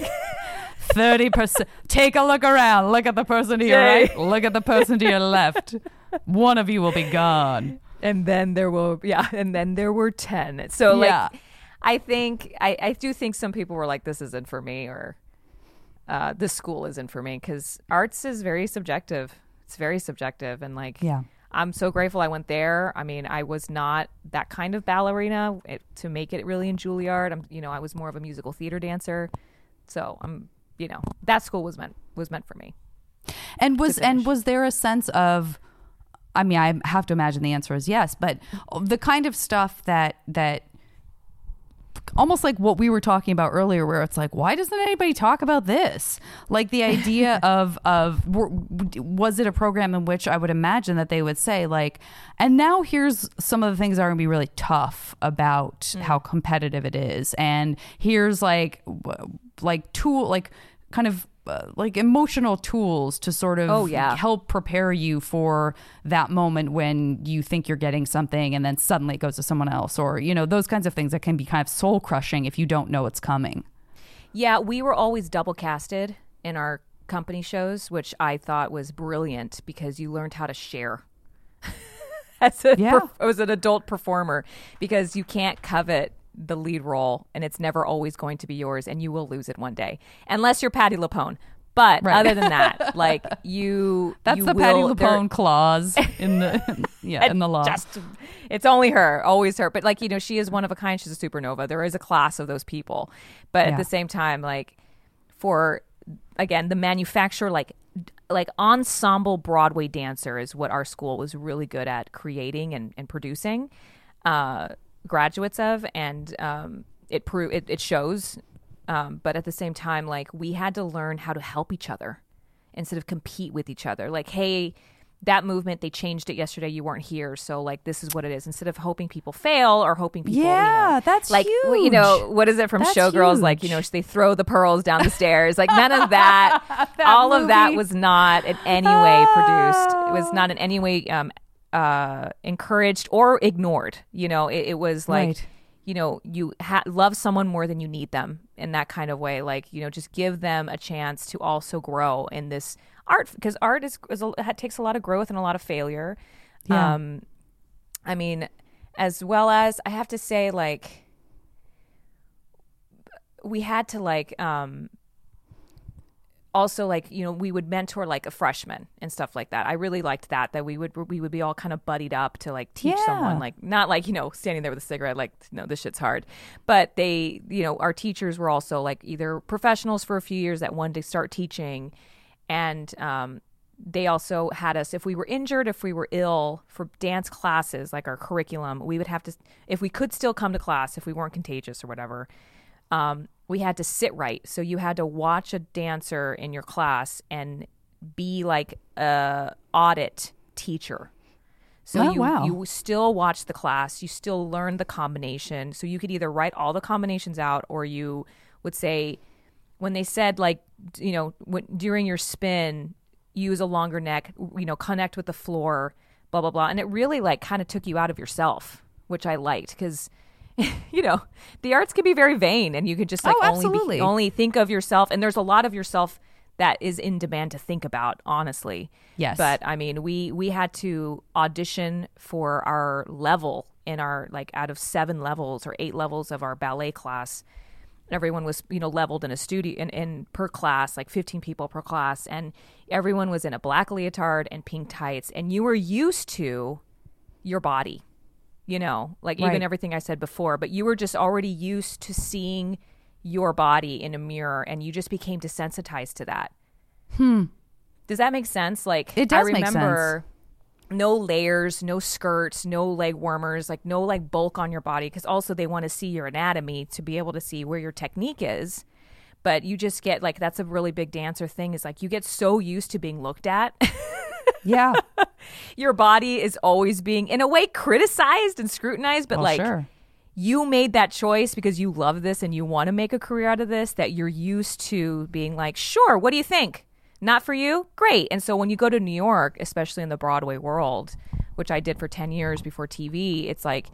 thirty percent. Take a look around. Look at the person to your Jay. right. Look at the person to your left. One of you will be gone. and then there will yeah, and then there were 10. So Yeah. like I think I, I do think some people were like, "This isn't for me," or uh, "This school isn't for me," because arts is very subjective. It's very subjective, and like, Yeah. I'm so grateful I went there. I mean, I was not that kind of ballerina it, to make it really in Juilliard. I'm, you know, I was more of a musical theater dancer. So I'm, you know, that school was meant was meant for me. And was and was there a sense of I mean, I have to imagine the answer is yes, but the kind of stuff that that almost like what we were talking about earlier where it's like why doesn't anybody talk about this? Like the idea of of w- was it a program in which i would imagine that they would say like and now here's some of the things that are going to be really tough about hmm. how competitive it is. And here's like like tool like kind of uh, like emotional tools to sort of Oh, yeah. help prepare you for that moment when you think you're getting something and then suddenly it goes to someone else or you know those kinds of things that can be kind of soul crushing if you don't know it's coming Yeah, we were always double casted in our company shows, which I thought was brilliant because you learned how to share. as a Yeah. perf- as an adult performer, because you can't covet the lead role, and it's never always going to be yours, and you will lose it one day, unless you're Patti LuPone. But Right. other than that, like you, that's you the Patti will- there- LuPone clause in the yeah in the law just it's only her always her but like you know she is one of a kind she's a supernova there is a class of those people but Yeah. at the same time like for again the manufacturer like like ensemble broadway dancer is what our school was really good at creating and, and producing uh graduates of and um it pro- it, it shows um but at the same time like we had to learn how to help each other instead of compete with each other. Like, hey, that movement they changed it yesterday. You weren't here, so like this is what it is. Instead of hoping people fail or hoping people, you Yeah, know, that's like You know what is it from That's Showgirls? Like you know they throw the pearls down the stairs. Like none of that. all of that was not in any way produced. It was not in any way um, uh, encouraged or ignored. You know, it, it was like Right. you know you ha- love someone more than you need them in that kind of way like you know just give them a chance to also grow in this art because art is, is a, takes a lot of growth and a lot of failure Yeah. um i mean as well as i have to say like we had to like um also like you know we would mentor like a freshman and stuff like that. I really liked that that we would we would be all kind of buddied up to like teach Yeah. someone like not like you know standing there with a cigarette like no this shit's hard. But they you know our teachers were also like either professionals for a few years that wanted to start teaching. And um they also had us if we were injured if we were ill for dance classes like our curriculum we would have to if we could still come to class if we weren't contagious or whatever um, we had to sit right. So you had to watch a dancer in your class and be like a audit teacher. So Oh, you wow. you still watch the class, you still learn the combination. So you could either write all the combinations out, or you would say when they said like you know when, during your spin use a longer neck, you know connect with the floor, blah blah blah, and it really like kind of took you out of yourself, which I liked because you know, the arts can be very vain and you could just like Oh, only be, only think of yourself and there's a lot of yourself that is in demand to think about, honestly. Yes. But I mean, we we had to audition for our level in our like out of 7 levels or 8 levels of our ballet class. Everyone was, you know, leveled in a studio in, in per class, like 15 people per class and everyone was in a black leotard and pink tights and you were used to your body you know, like Right. even everything I said before, but you were just already used to seeing your body in a mirror and you just became desensitized to that. Hmm. Does that make sense? Like It does I remember no layers, no skirts, no leg warmers, like no like bulk on your body because also they want to see your anatomy to be able to see where your technique is. But you just get like that's a really big dancer thing is like you get so used to being looked at. Yeah. Your body is always being in a way criticized and scrutinized but Well, like sure. you made that choice because you love this and you want to make a career out of this that you're used to being like sure what do you think? Not for you? Great. And so when you go to new york especially in the broadway world which i did for 10 years before tv it's like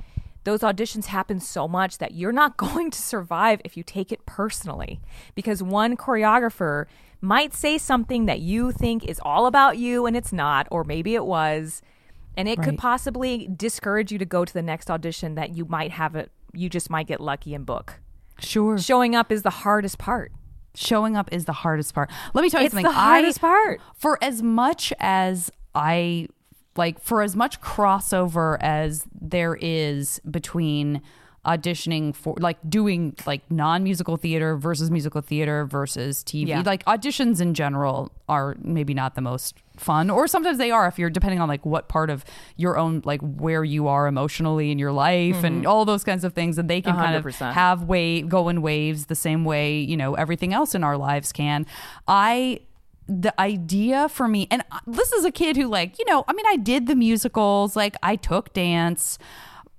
those auditions happen so much that you're not going to survive if you take it personally because one choreographer might say something that you think is all about you and it's not or maybe it was and it could possibly discourage you to go to the next audition that you might have it you just might get lucky and book. Sure. Showing up is the hardest part. Showing up is the hardest part. Let me tell you It's something. the hardest I, part. For as much as I like, for as much crossover as there is between auditioning for like doing like non-musical theater versus musical theater versus TV. Yeah. Like auditions in general are maybe not the most fun or sometimes they are if you're depending on like what part of your own like where you are emotionally in your life and all those kinds of things and they can kind of have wave go in waves the same way you know everything else in our lives can i the idea for me and this is a kid who like you know i mean i did the musicals like i took dance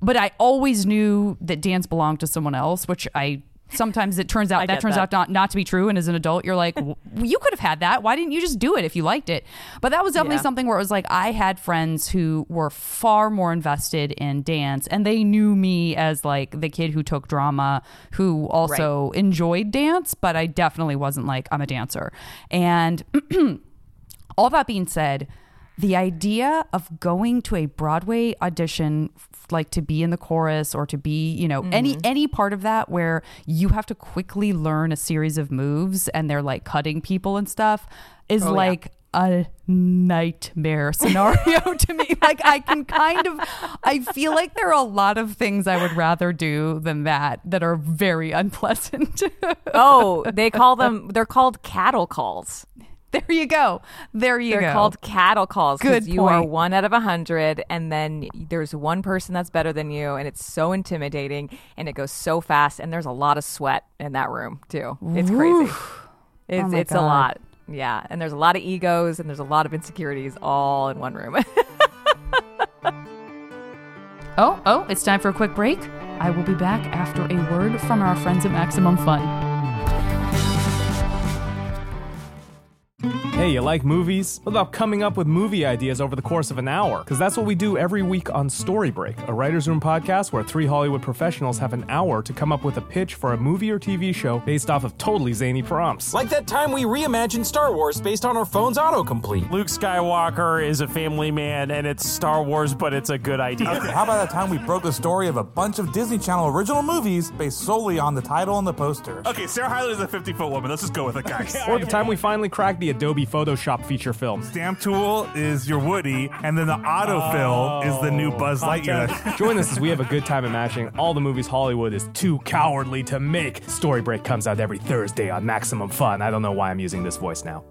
but i always knew that dance belonged to someone else which i sometimes it turns out that turns that. out not, not to be true. And as an adult you're like "W- you could have had that. Why didn't you just do it if you liked it? But that was definitely Yeah. something where it was like i had friends who were far more invested in dance and they knew me as like the kid who took drama who also enjoyed dance but i definitely wasn't like i'm a dancer. And all that being said, the idea of going to a Broadway audition like to be in the chorus or to be, you know, Mm-hmm. any any part of that where you have to quickly learn a series of moves and they're like cutting people and stuff is Oh, yeah. like a nightmare scenario to me. Like I can kind of I feel like there are a lot of things I would rather do than that that are very unpleasant. Oh, they call them. They're called cattle calls. There you go. There you They're go. called cattle calls. 'cause Good You are one out of a hundred, and then there's one person that's better than you, and it's so intimidating, and it goes so fast, and there's a lot of sweat in that room too. It's crazy. It's Oh it's a lot. Yeah, and there's a lot of egos, and there's a lot of insecurities all in one room. Oh, oh, it's time for a quick break. I will be back after a word from our friends at Maximum Fun. Hey, you like movies? What about coming up with movie ideas over the course of an hour? Because that's what we do every week on Story Break, a writer's room podcast where three Hollywood professionals have an hour to come up with a pitch for a movie or TV show based off of totally zany prompts. Like that time we reimagined Star Wars based on our phone's autocomplete. Luke Skywalker is a family man and it's Star Wars, but it's a good idea. Okay, how about that time we broke the story of a bunch of Disney Channel original movies based solely on the title and the poster? Okay, Sarah Hyland is a 50 foot woman. Let's just go with it, guys. Or the time we finally cracked the Adobe Photoshop feature film. Stamp tool is your Woody, and then the autofill is the new Buzz Lightyear. Join us as we have a good time imagining all the movies Hollywood is too cowardly to make. Story Break comes out every Thursday on Maximum Fun. I don't know why I'm using this voice now.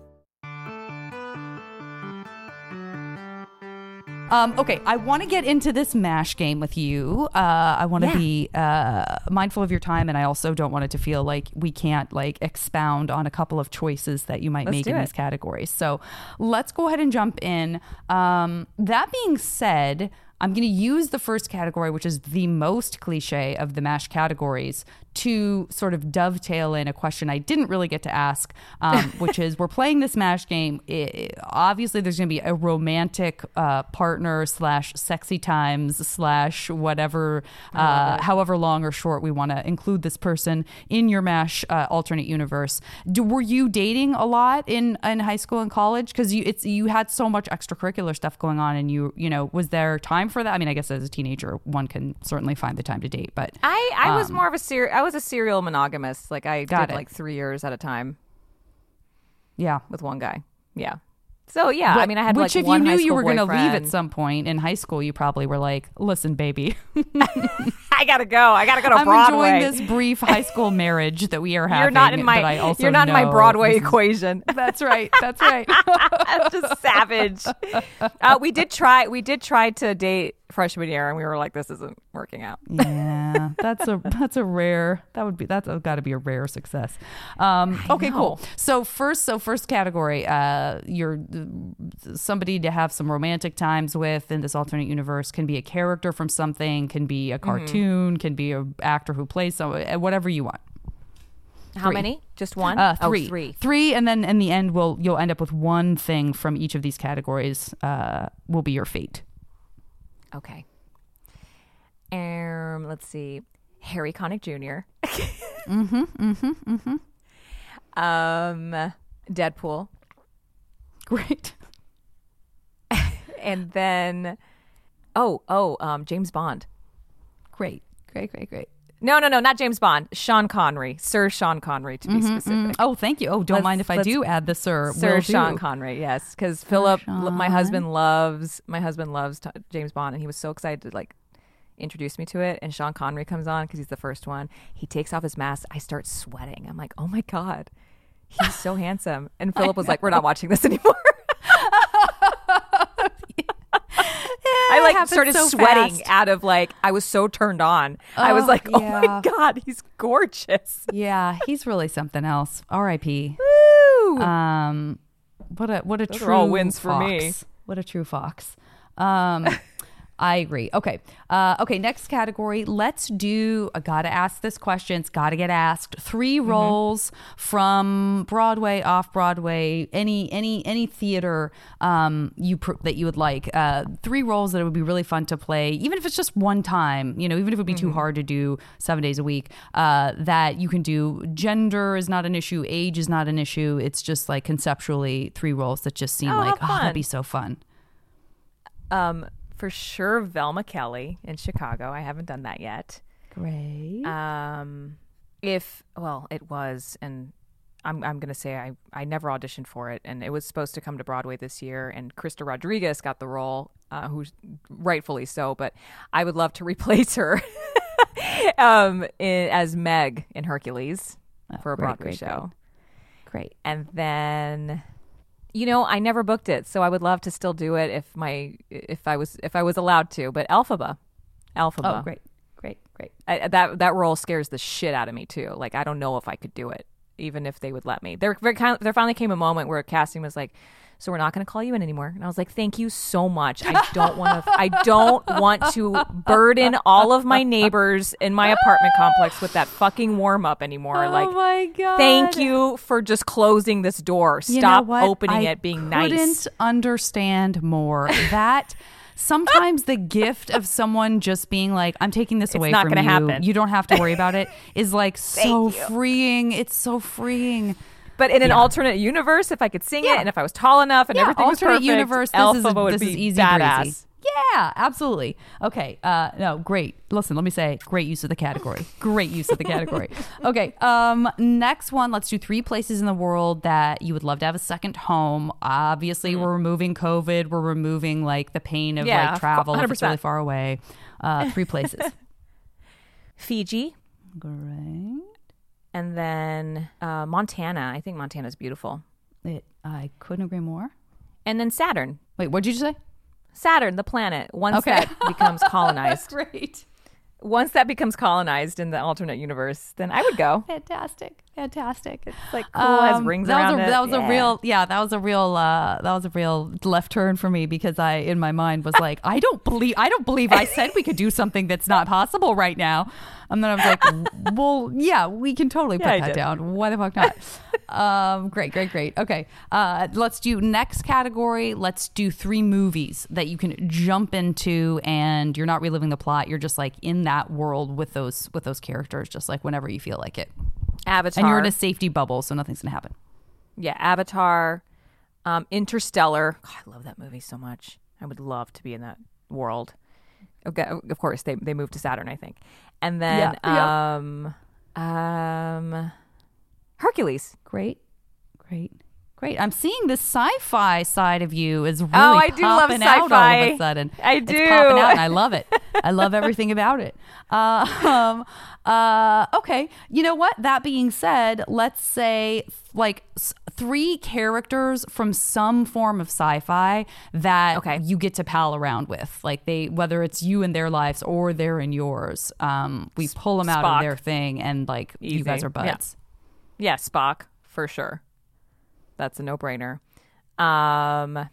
Um, okay, I want to get into this MASH game with you. Uh, I want to Yeah. be uh, mindful of your time, and I also don't want it to feel like we can't like expound on a couple of choices that you might Let's make in it. these categories. So let's go ahead and jump in. Um, that being said, I'm going to use the first category, which is the most cliche of the MASH categories, to sort of dovetail in a question I didn't really get to ask, um, which is we're playing this MASH game. I obviously, there's going to be a romantic uh, partner slash sexy times slash whatever, uh, however long or short we want to include this person in your MASH uh, alternate universe. Do, were you dating a lot in, in high school and college? Because you it's you had so much extracurricular stuff going on, and you you know was there time for that? I mean, I guess as a teenager, one can certainly find the time to date, but I I was Um, more of a ser- I was a serial monogamist. Like I Got did it. like three years at a time yeah. with one guy. Yeah. So yeah, I mean, I had Which, like if one you high knew you school were gonna leave at boyfriend. some point in high school, you probably were like, "Listen, baby, I gotta go. I gotta go to I'm Broadway. enjoying this brief high school marriage that we are having." You're not in my. but I also you're not in my know Broadway this is- equation. That's right. That's right. That's just savage. Uh, we did try. We did try to date freshman year, and we were like, "This isn't working out." yeah, that's a that's a rare. That would be that's got to be a rare success. Um, okay, know. cool. So first, so first category, uh, you're somebody to have some romantic times with in this alternate universe can be a character from something, can be a Mm-hmm. cartoon, can be a actor who plays some, uh, whatever you want. How Three. many? Just one? Uh, Oh, three. three. Three, and then in the end, we'll you'll end up with one thing from each of these categories. Uh, will be your fate. Okay. Um, let's see. Harry Connick Jr. mm-hmm. Mm-hmm. Mm-hmm. Um, Deadpool, Great. and then oh oh um James Bond. Great. Great. Great. Great. No, no, no, not James Bond. Sean Connery, Sir Sean Connery, to be Mhm, specific. mhm. Oh, thank you. Oh, don't Let's- mind if I do add the Sir. Sir Will Sean do. Connery, yes, because Philip, my husband loves my husband loves t- James Bond, and he was so excited to like introduce me to it. And Sean Connery comes on because he's the first one. He takes off his mask. I start sweating. I'm like, oh my god, he's so handsome. And Philip was like, we're not watching this anymore. I like started so sweating fast. out of like I was so turned on. I was Oh, like, oh my god, he's gorgeous. Yeah, he's really something else. R.I.P. Um, what a what a Those true all wins for fox. me. What a true fox. Um, I agree. Okay. Uh, okay. Next category. Let's do. I gotta ask this question. It's gotta get asked. 3 Mm-hmm. roles from Broadway, off Broadway, any any any theater um, you pr- that you would like. Uh, three roles that it would be really fun to play, even if it's just one time. You know, even if it would be Mm-hmm. too hard to do seven days a week. Uh, that you can do. Gender is not an issue. Age is not an issue. It's just like conceptually three roles that just seem Oh, like oh, that'd be so fun. Um, for sure, Velma Kelly in Chicago. I haven't done that yet. Great. Um, if well, it was, and I'm I'm gonna say I I never auditioned for it, and it was supposed to come to Broadway this year, and Krysta Rodriguez got the role, uh, who's rightfully so, but I would love to replace her, um, in, as Meg in Hercules for a Oh, great, Broadway great, show. Great. And then you know, I never booked it, so I would love to still do it if my if I was if I was allowed to. But Elphaba, Elphaba. Oh, great, great, great. I, that that role scares the shit out of me too. Like I don't know if I could do it, even if they would let me. There, there, kind there finally came a moment where casting was like, "So we're not going to call you in anymore." And I was like, "Thank you so much. I don't want to. I don't want to burden all of my neighbors in my apartment complex with that fucking warm up anymore. Oh like, Oh my god! thank you for just closing this door. You know Stop opening I it. Being nice." I couldn't understand more that. Sometimes the gift of someone just being like, "I'm taking this It's away not from gonna you. happen. You don't have to worry about it," is like so freeing. It's so freeing. But in an Yeah. alternate universe, if I could sing Yeah. it and if I was tall enough and yeah, everything was perfect, universe. This Elphaba is would this be is easy badass. breezy. Yeah, absolutely. Okay. Uh, no, great. Listen, let me say, great use of the category. Great use of the category. Okay. Um, next one. Let's do three places in the world that you would love to have a second home. Obviously, we're removing COVID. We're removing like the pain of Mm-hmm. Yeah, like travel if it's really far away. Uh, three places. Fiji, great. And then uh, Montana. I think Montana's beautiful. It, I couldn't agree more. And then Saturn. Wait, what did you say? Saturn, the planet. Once Okay. that becomes colonized, Great. once that becomes colonized in the alternate universe, then I would go. Fantastic. Fantastic. It's like cool, has Um, rings that around was a, it. That was Yeah. a real, yeah, that was a real, uh, that was a real left turn for me because I, in my mind, was like, I don't believe, I don't believe I said we could do something that's not possible right now. And then I was like, well, yeah, we can totally put Yeah, that did. down. Why the fuck not? um, great, great, great. Okay, uh, let's do next category. Let's do three movies that you can jump into, and you're not reliving the plot. You're just like in that world with those with those characters, just like whenever you feel like it. Avatar. And you're in a safety bubble, so nothing's gonna happen. yeah, Avatar, um, Interstellar. God, I love that movie so much. I would love to be in that world. Okay, of course, they they moved to Saturn, I think, and then Yeah, um, um, Hercules. Great, great, great. I'm seeing the sci-fi side of you is really Oh, I do love popping out all of a sudden. I It's do. popping out, and I love it. I love everything about it. Uh, um, uh, okay, you know what? That being said, let's say like s- three characters from some form of sci-fi that Okay. you get to pal around with, like they whether it's you in their lives or they're in yours. Um, we pull them out of their thing, and like you guys Easy. are Yeah. buds. Yeah, Spock for sure. That's a no brainer. Um,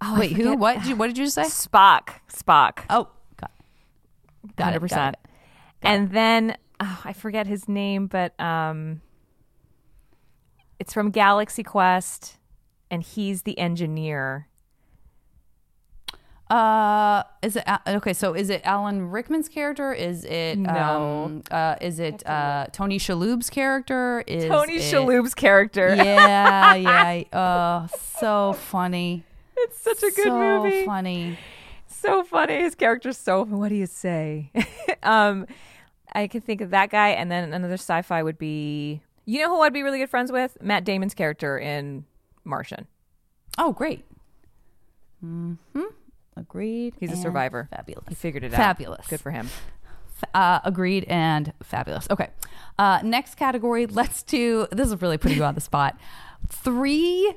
oh, Wait, who? What? Did you, what did you say? Spock. Spock. Oh, got, got Hundred it. Got it. And then oh, I forget his name, but um, it's from Galaxy Quest, and he's the engineer. Uh, is it okay? So is it Alan Rickman's character? Is it No. Um, uh, is it uh Tony Shalhoub's character? Is Tony it- Shalhoub's character. Yeah, yeah. Oh, so funny. it's such a good so movie. funny. so funny. His character's so. What do you say? um, I can think of that guy, and then another sci-fi would be. You know who I'd be really good friends with? Matt Damon's character in Martian. Oh, great. Hmm. Agreed. He's a survivor. Fabulous. He figured it out. Fabulous. Good for him. Uh, agreed and fabulous. Okay. Uh, next category. Let's do. This is really putting you on the spot. Three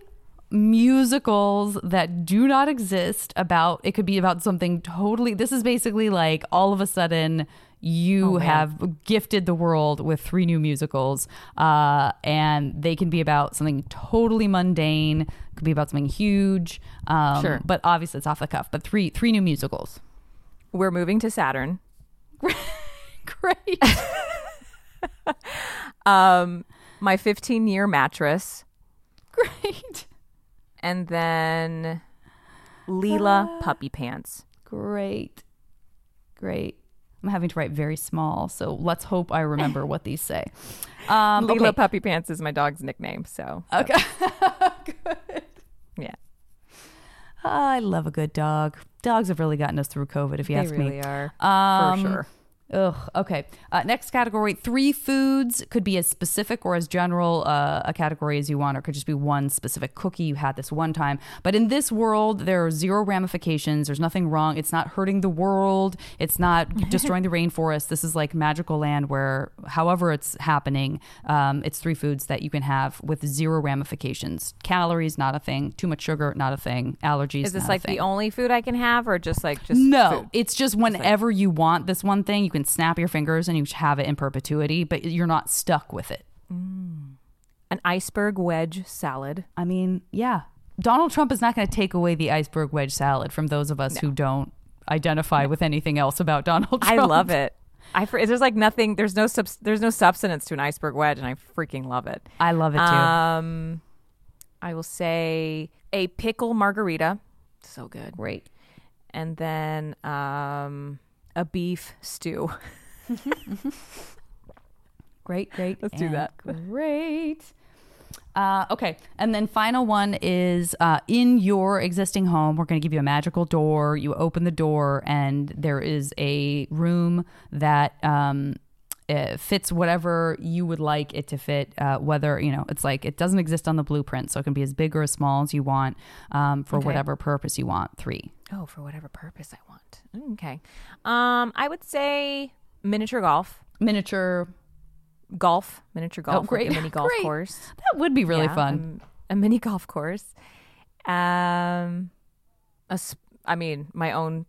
musicals that do not exist about it could be about something totally this is basically like all of a sudden you Oh, have gifted the world with three new musicals uh, and they can be about something totally mundane could be about something huge um, Sure. but obviously it's off the cuff but three three new musicals We're moving to Saturn. great Um, my 15 year mattress, great and then Leela puppy pants. Great. Great. I'm having to write very small, so let's hope I remember what these say. Um, okay. puppy pants is my dog's nickname. So Okay. yeah, I love a good dog. Dogs have really gotten us through COVID, if you they ask really me. are Um, for sure. Ugh. Okay. Uh, next category: three foods could be as specific or as general uh, a category as you want, or could just be one specific cookie you had this one time. But in this world, there are zero ramifications. There's nothing wrong. It's not hurting the world. It's not destroying the rainforest. This is like magical land where, however it's happening, um, it's three foods that you can have with zero ramifications. Calories, not a thing. Too much sugar, not a thing. Allergies. Is this like the only food I can have, or just like just No, food? it's just whenever you want this one thing, you can snap your fingers and you have it in perpetuity, but you're not stuck with it. an iceberg wedge salad? I mean, yeah. Donald Trump is not going to take away the iceberg wedge salad from those of us who don't identify with anything else about Donald Trump. I love it. I there's like nothing. There's no subs- there's no substance to an iceberg wedge, and I freaking love it. I love it too. Um, I will say a pickle margarita, so good, Great. and then um a beef stew. Great, great. Let's do that. Great. Uh, okay. And then final one is uh, in your existing home, we're going to give you a magical door. You open the door, and there is a room that um, uh, fits whatever you would like it to fit. Uh, whether, you know, it's like it doesn't exist on the blueprint. So it can be as big or as small as you want um, for Okay. whatever purpose you want. Three. Oh, for whatever purpose I want. Okay. Um, I would say miniature golf, Miniature. golf, miniature golf, Oh, great. a mini golf Great. course. That would be really Yeah, fun. um, a mini golf course. Um, a sp- I mean, my own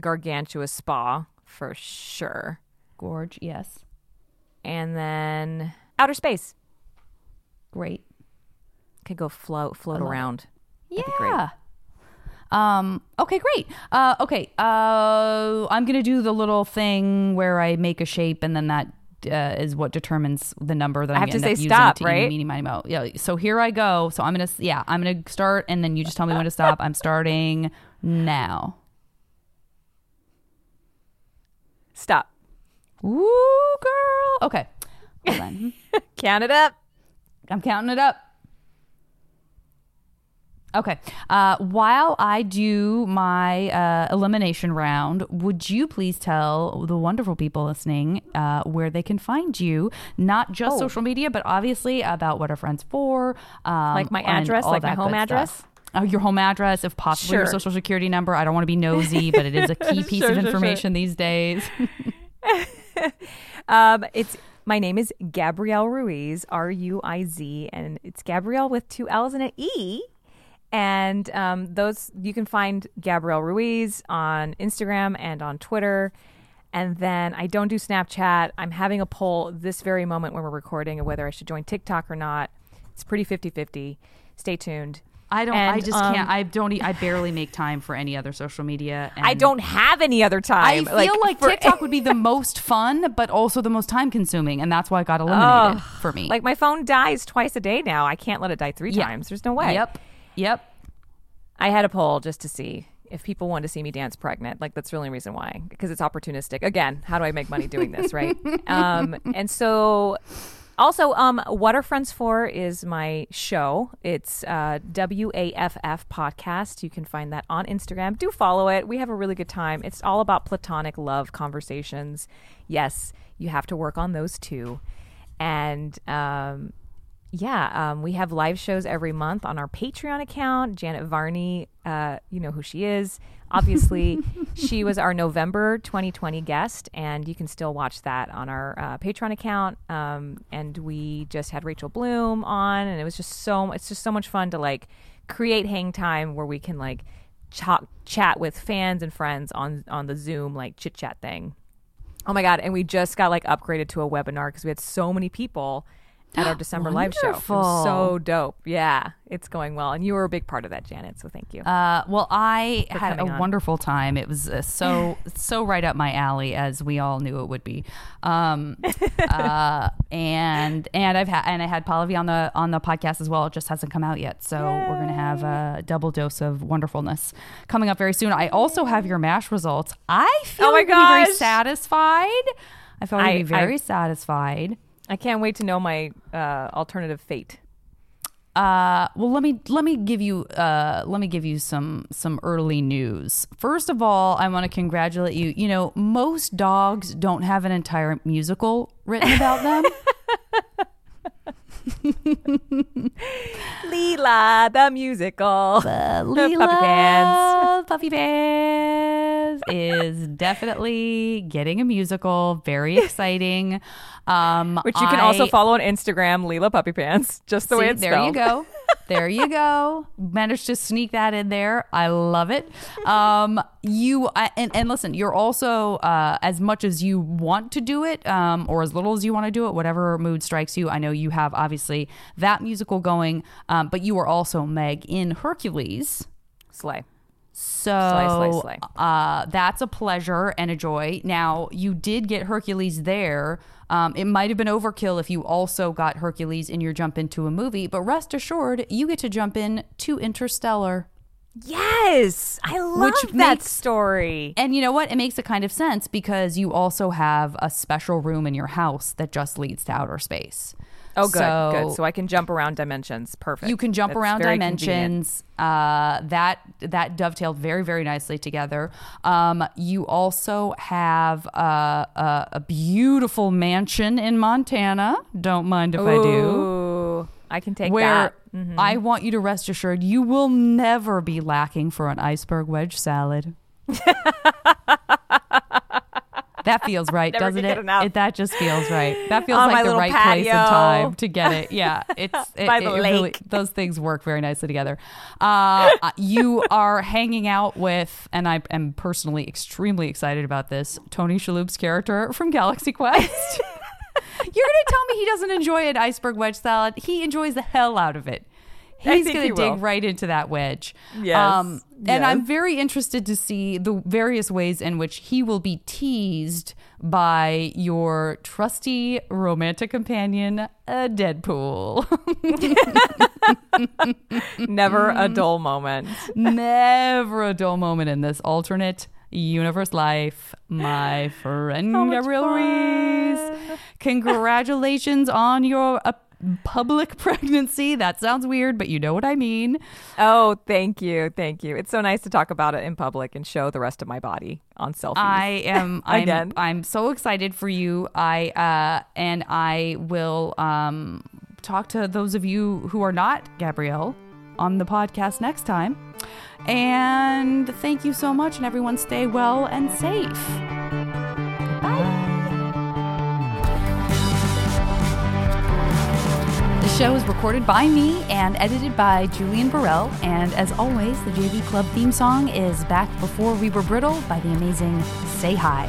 gargantuous spa for sure, Gorge. Yes. and then outer space. Great. Could go float float love it. around. Yeah. Um, okay, great. Uh, okay. Uh, I'm going to do the little thing where I make a shape and then that uh, is what determines the number that I I'm have to say end up using stop, to right? eeny, meeny, miny, moe. Yeah. So here I go. So I'm going to, yeah, I'm going to start and then you just tell me when to stop. I'm starting now. Stop. Ooh, girl. Okay. Count it up. I'm counting it up. Okay. Uh, while I do my uh, elimination round, would you please tell the wonderful people listening uh, where they can find you? Not just Oh. social media, but obviously about what are friends for. Um, Like my address, like my home address? stuff. Oh, your home address, if possible, your social security number. I don't want to be nosy, but it is a key piece Sure, of sure, sure. information these days. Um, it's my name is Gabrielle Ruiz, R U I Z, and it's Gabrielle with two L's and an E. And um, those you can find Gabrielle Ruiz on Instagram and on Twitter. And then I don't do Snapchat. I'm having a poll this very moment when we're recording of whether I should join TikTok or not. It's pretty 50 50. Stay tuned. I don't. I just um, can't. I don't. I barely make time for any other social media. I don't have any other time. I time. feel like, for- TikTok would be the most fun, but also the most time consuming, and that's why it got eliminated Ugh. for me. Like my phone dies twice a day now. I can't let it die three Yeah. times. There's no way. Yep. Yep. I had a poll just to see if people wanted to see me dance pregnant. Like that's the only reason why, because it's opportunistic. Again, how do I make money doing this, right? um, and so Also, um, What Are Friends For is my show. It's uh, WAFF podcast. You can find that on Instagram. Do follow it. We have a really good time. It's all about platonic love conversations. Yes, you have to work on those too. And um, yeah, um, we have live shows every month on our Patreon account. Janet Varney, uh, you know who she is. Obviously, she was our November 2020 guest, and you can still watch that on our uh, Patreon account. Um, and we just had Rachel Bloom on, and it was just so it's just so much fun to like create hang time where we can like ch- chat with fans and friends on on the Zoom like chit chat thing. Oh my god! And we just got like upgraded to a webinar because we had so many people at our December live show. So dope. Yeah, it's going well, and you were a big part of that, Janet. So thank you. Uh, well, I had a on. wonderful time. It was uh, so so right up my alley, as we all knew it would be. Um, uh, and and I've had and I had Pallavi on the on the podcast as well. It just hasn't come out yet, so we're gonna have a double dose of wonderfulness coming up very soon. I also have your mash results. I feel Oh my like very satisfied. I feel I- very satisfied. I can't wait to know my uh, alternative fate. Uh, well, let me let me give you uh, let me give you some some early news. First of all, I want to congratulate you. You know, most dogs don't have an entire musical written about them. Leela, the musical. Leela, Puppy Pants. Puffy Pants is definitely getting a musical. Very exciting. Um, Which you can also follow on Instagram, Leela Puppy Pants, just the way See, it's there spelled. you go. There you go. Managed to sneak that in there. I love it. Um, you I, and and listen, you're also uh, as much as you want to do it, um, or as little as you want to do it, whatever mood strikes you. I know you have obviously that musical going, um, but you are also Meg in Hercules. Slay. So Slay, slay, slay. Uh, that's a pleasure and a joy. Now, you did get Hercules there. Um, it might have been overkill if you also got Hercules in your jump into a movie, but rest assured, you get to jump in to Interstellar. Yes, I love Which that makes- story. And you know what? It makes a kind of sense because you also have a special room in your house that just leads to outer space. Oh, good, So- good. So I can jump around dimensions. Perfect. You can jump That's around dimensions. Uh, that that dovetailed very very nicely together. Um, you also have uh, a, a beautiful mansion in Montana. Don't mind if I do. I can take Where that. Mhm. I want you to rest assured you will never be lacking for an iceberg wedge salad. that feels right, doesn't it? it? That just feels right. That feels On like the right place and time to get it. Yeah, it's it, By the it really- those things work very nicely together. Uh, you are hanging out with, and I am personally extremely excited about this. Tony Shalhoub's character from Galaxy Quest. You're gonna tell me he doesn't enjoy an iceberg wedge salad? He enjoys the hell out of it. He's gonna he dig will. right into that wedge. Um, Yes, and yes. I'm very interested to see the various ways in which he will be teased by your trusty romantic companion, uh, Deadpool. Never a dull moment. Never a dull moment in this alternate universe life, my friend Gabrielle Ruiz. Congratulations on your public pregnancy. That sounds weird, but you know what I mean. Oh, thank you, thank you. It's so nice to talk about it in public and show the rest of my body on selfies. I am I'm. I'm so excited for you. I uh and I will um talk to those of you who are not Gabrielle on the podcast next time. And thank you so much and everyone stay well and safe. The show is recorded by me and edited by Julian Burrell. And as always, the JV Club theme song is Back Before We Were Brittle by the amazing Say Hi.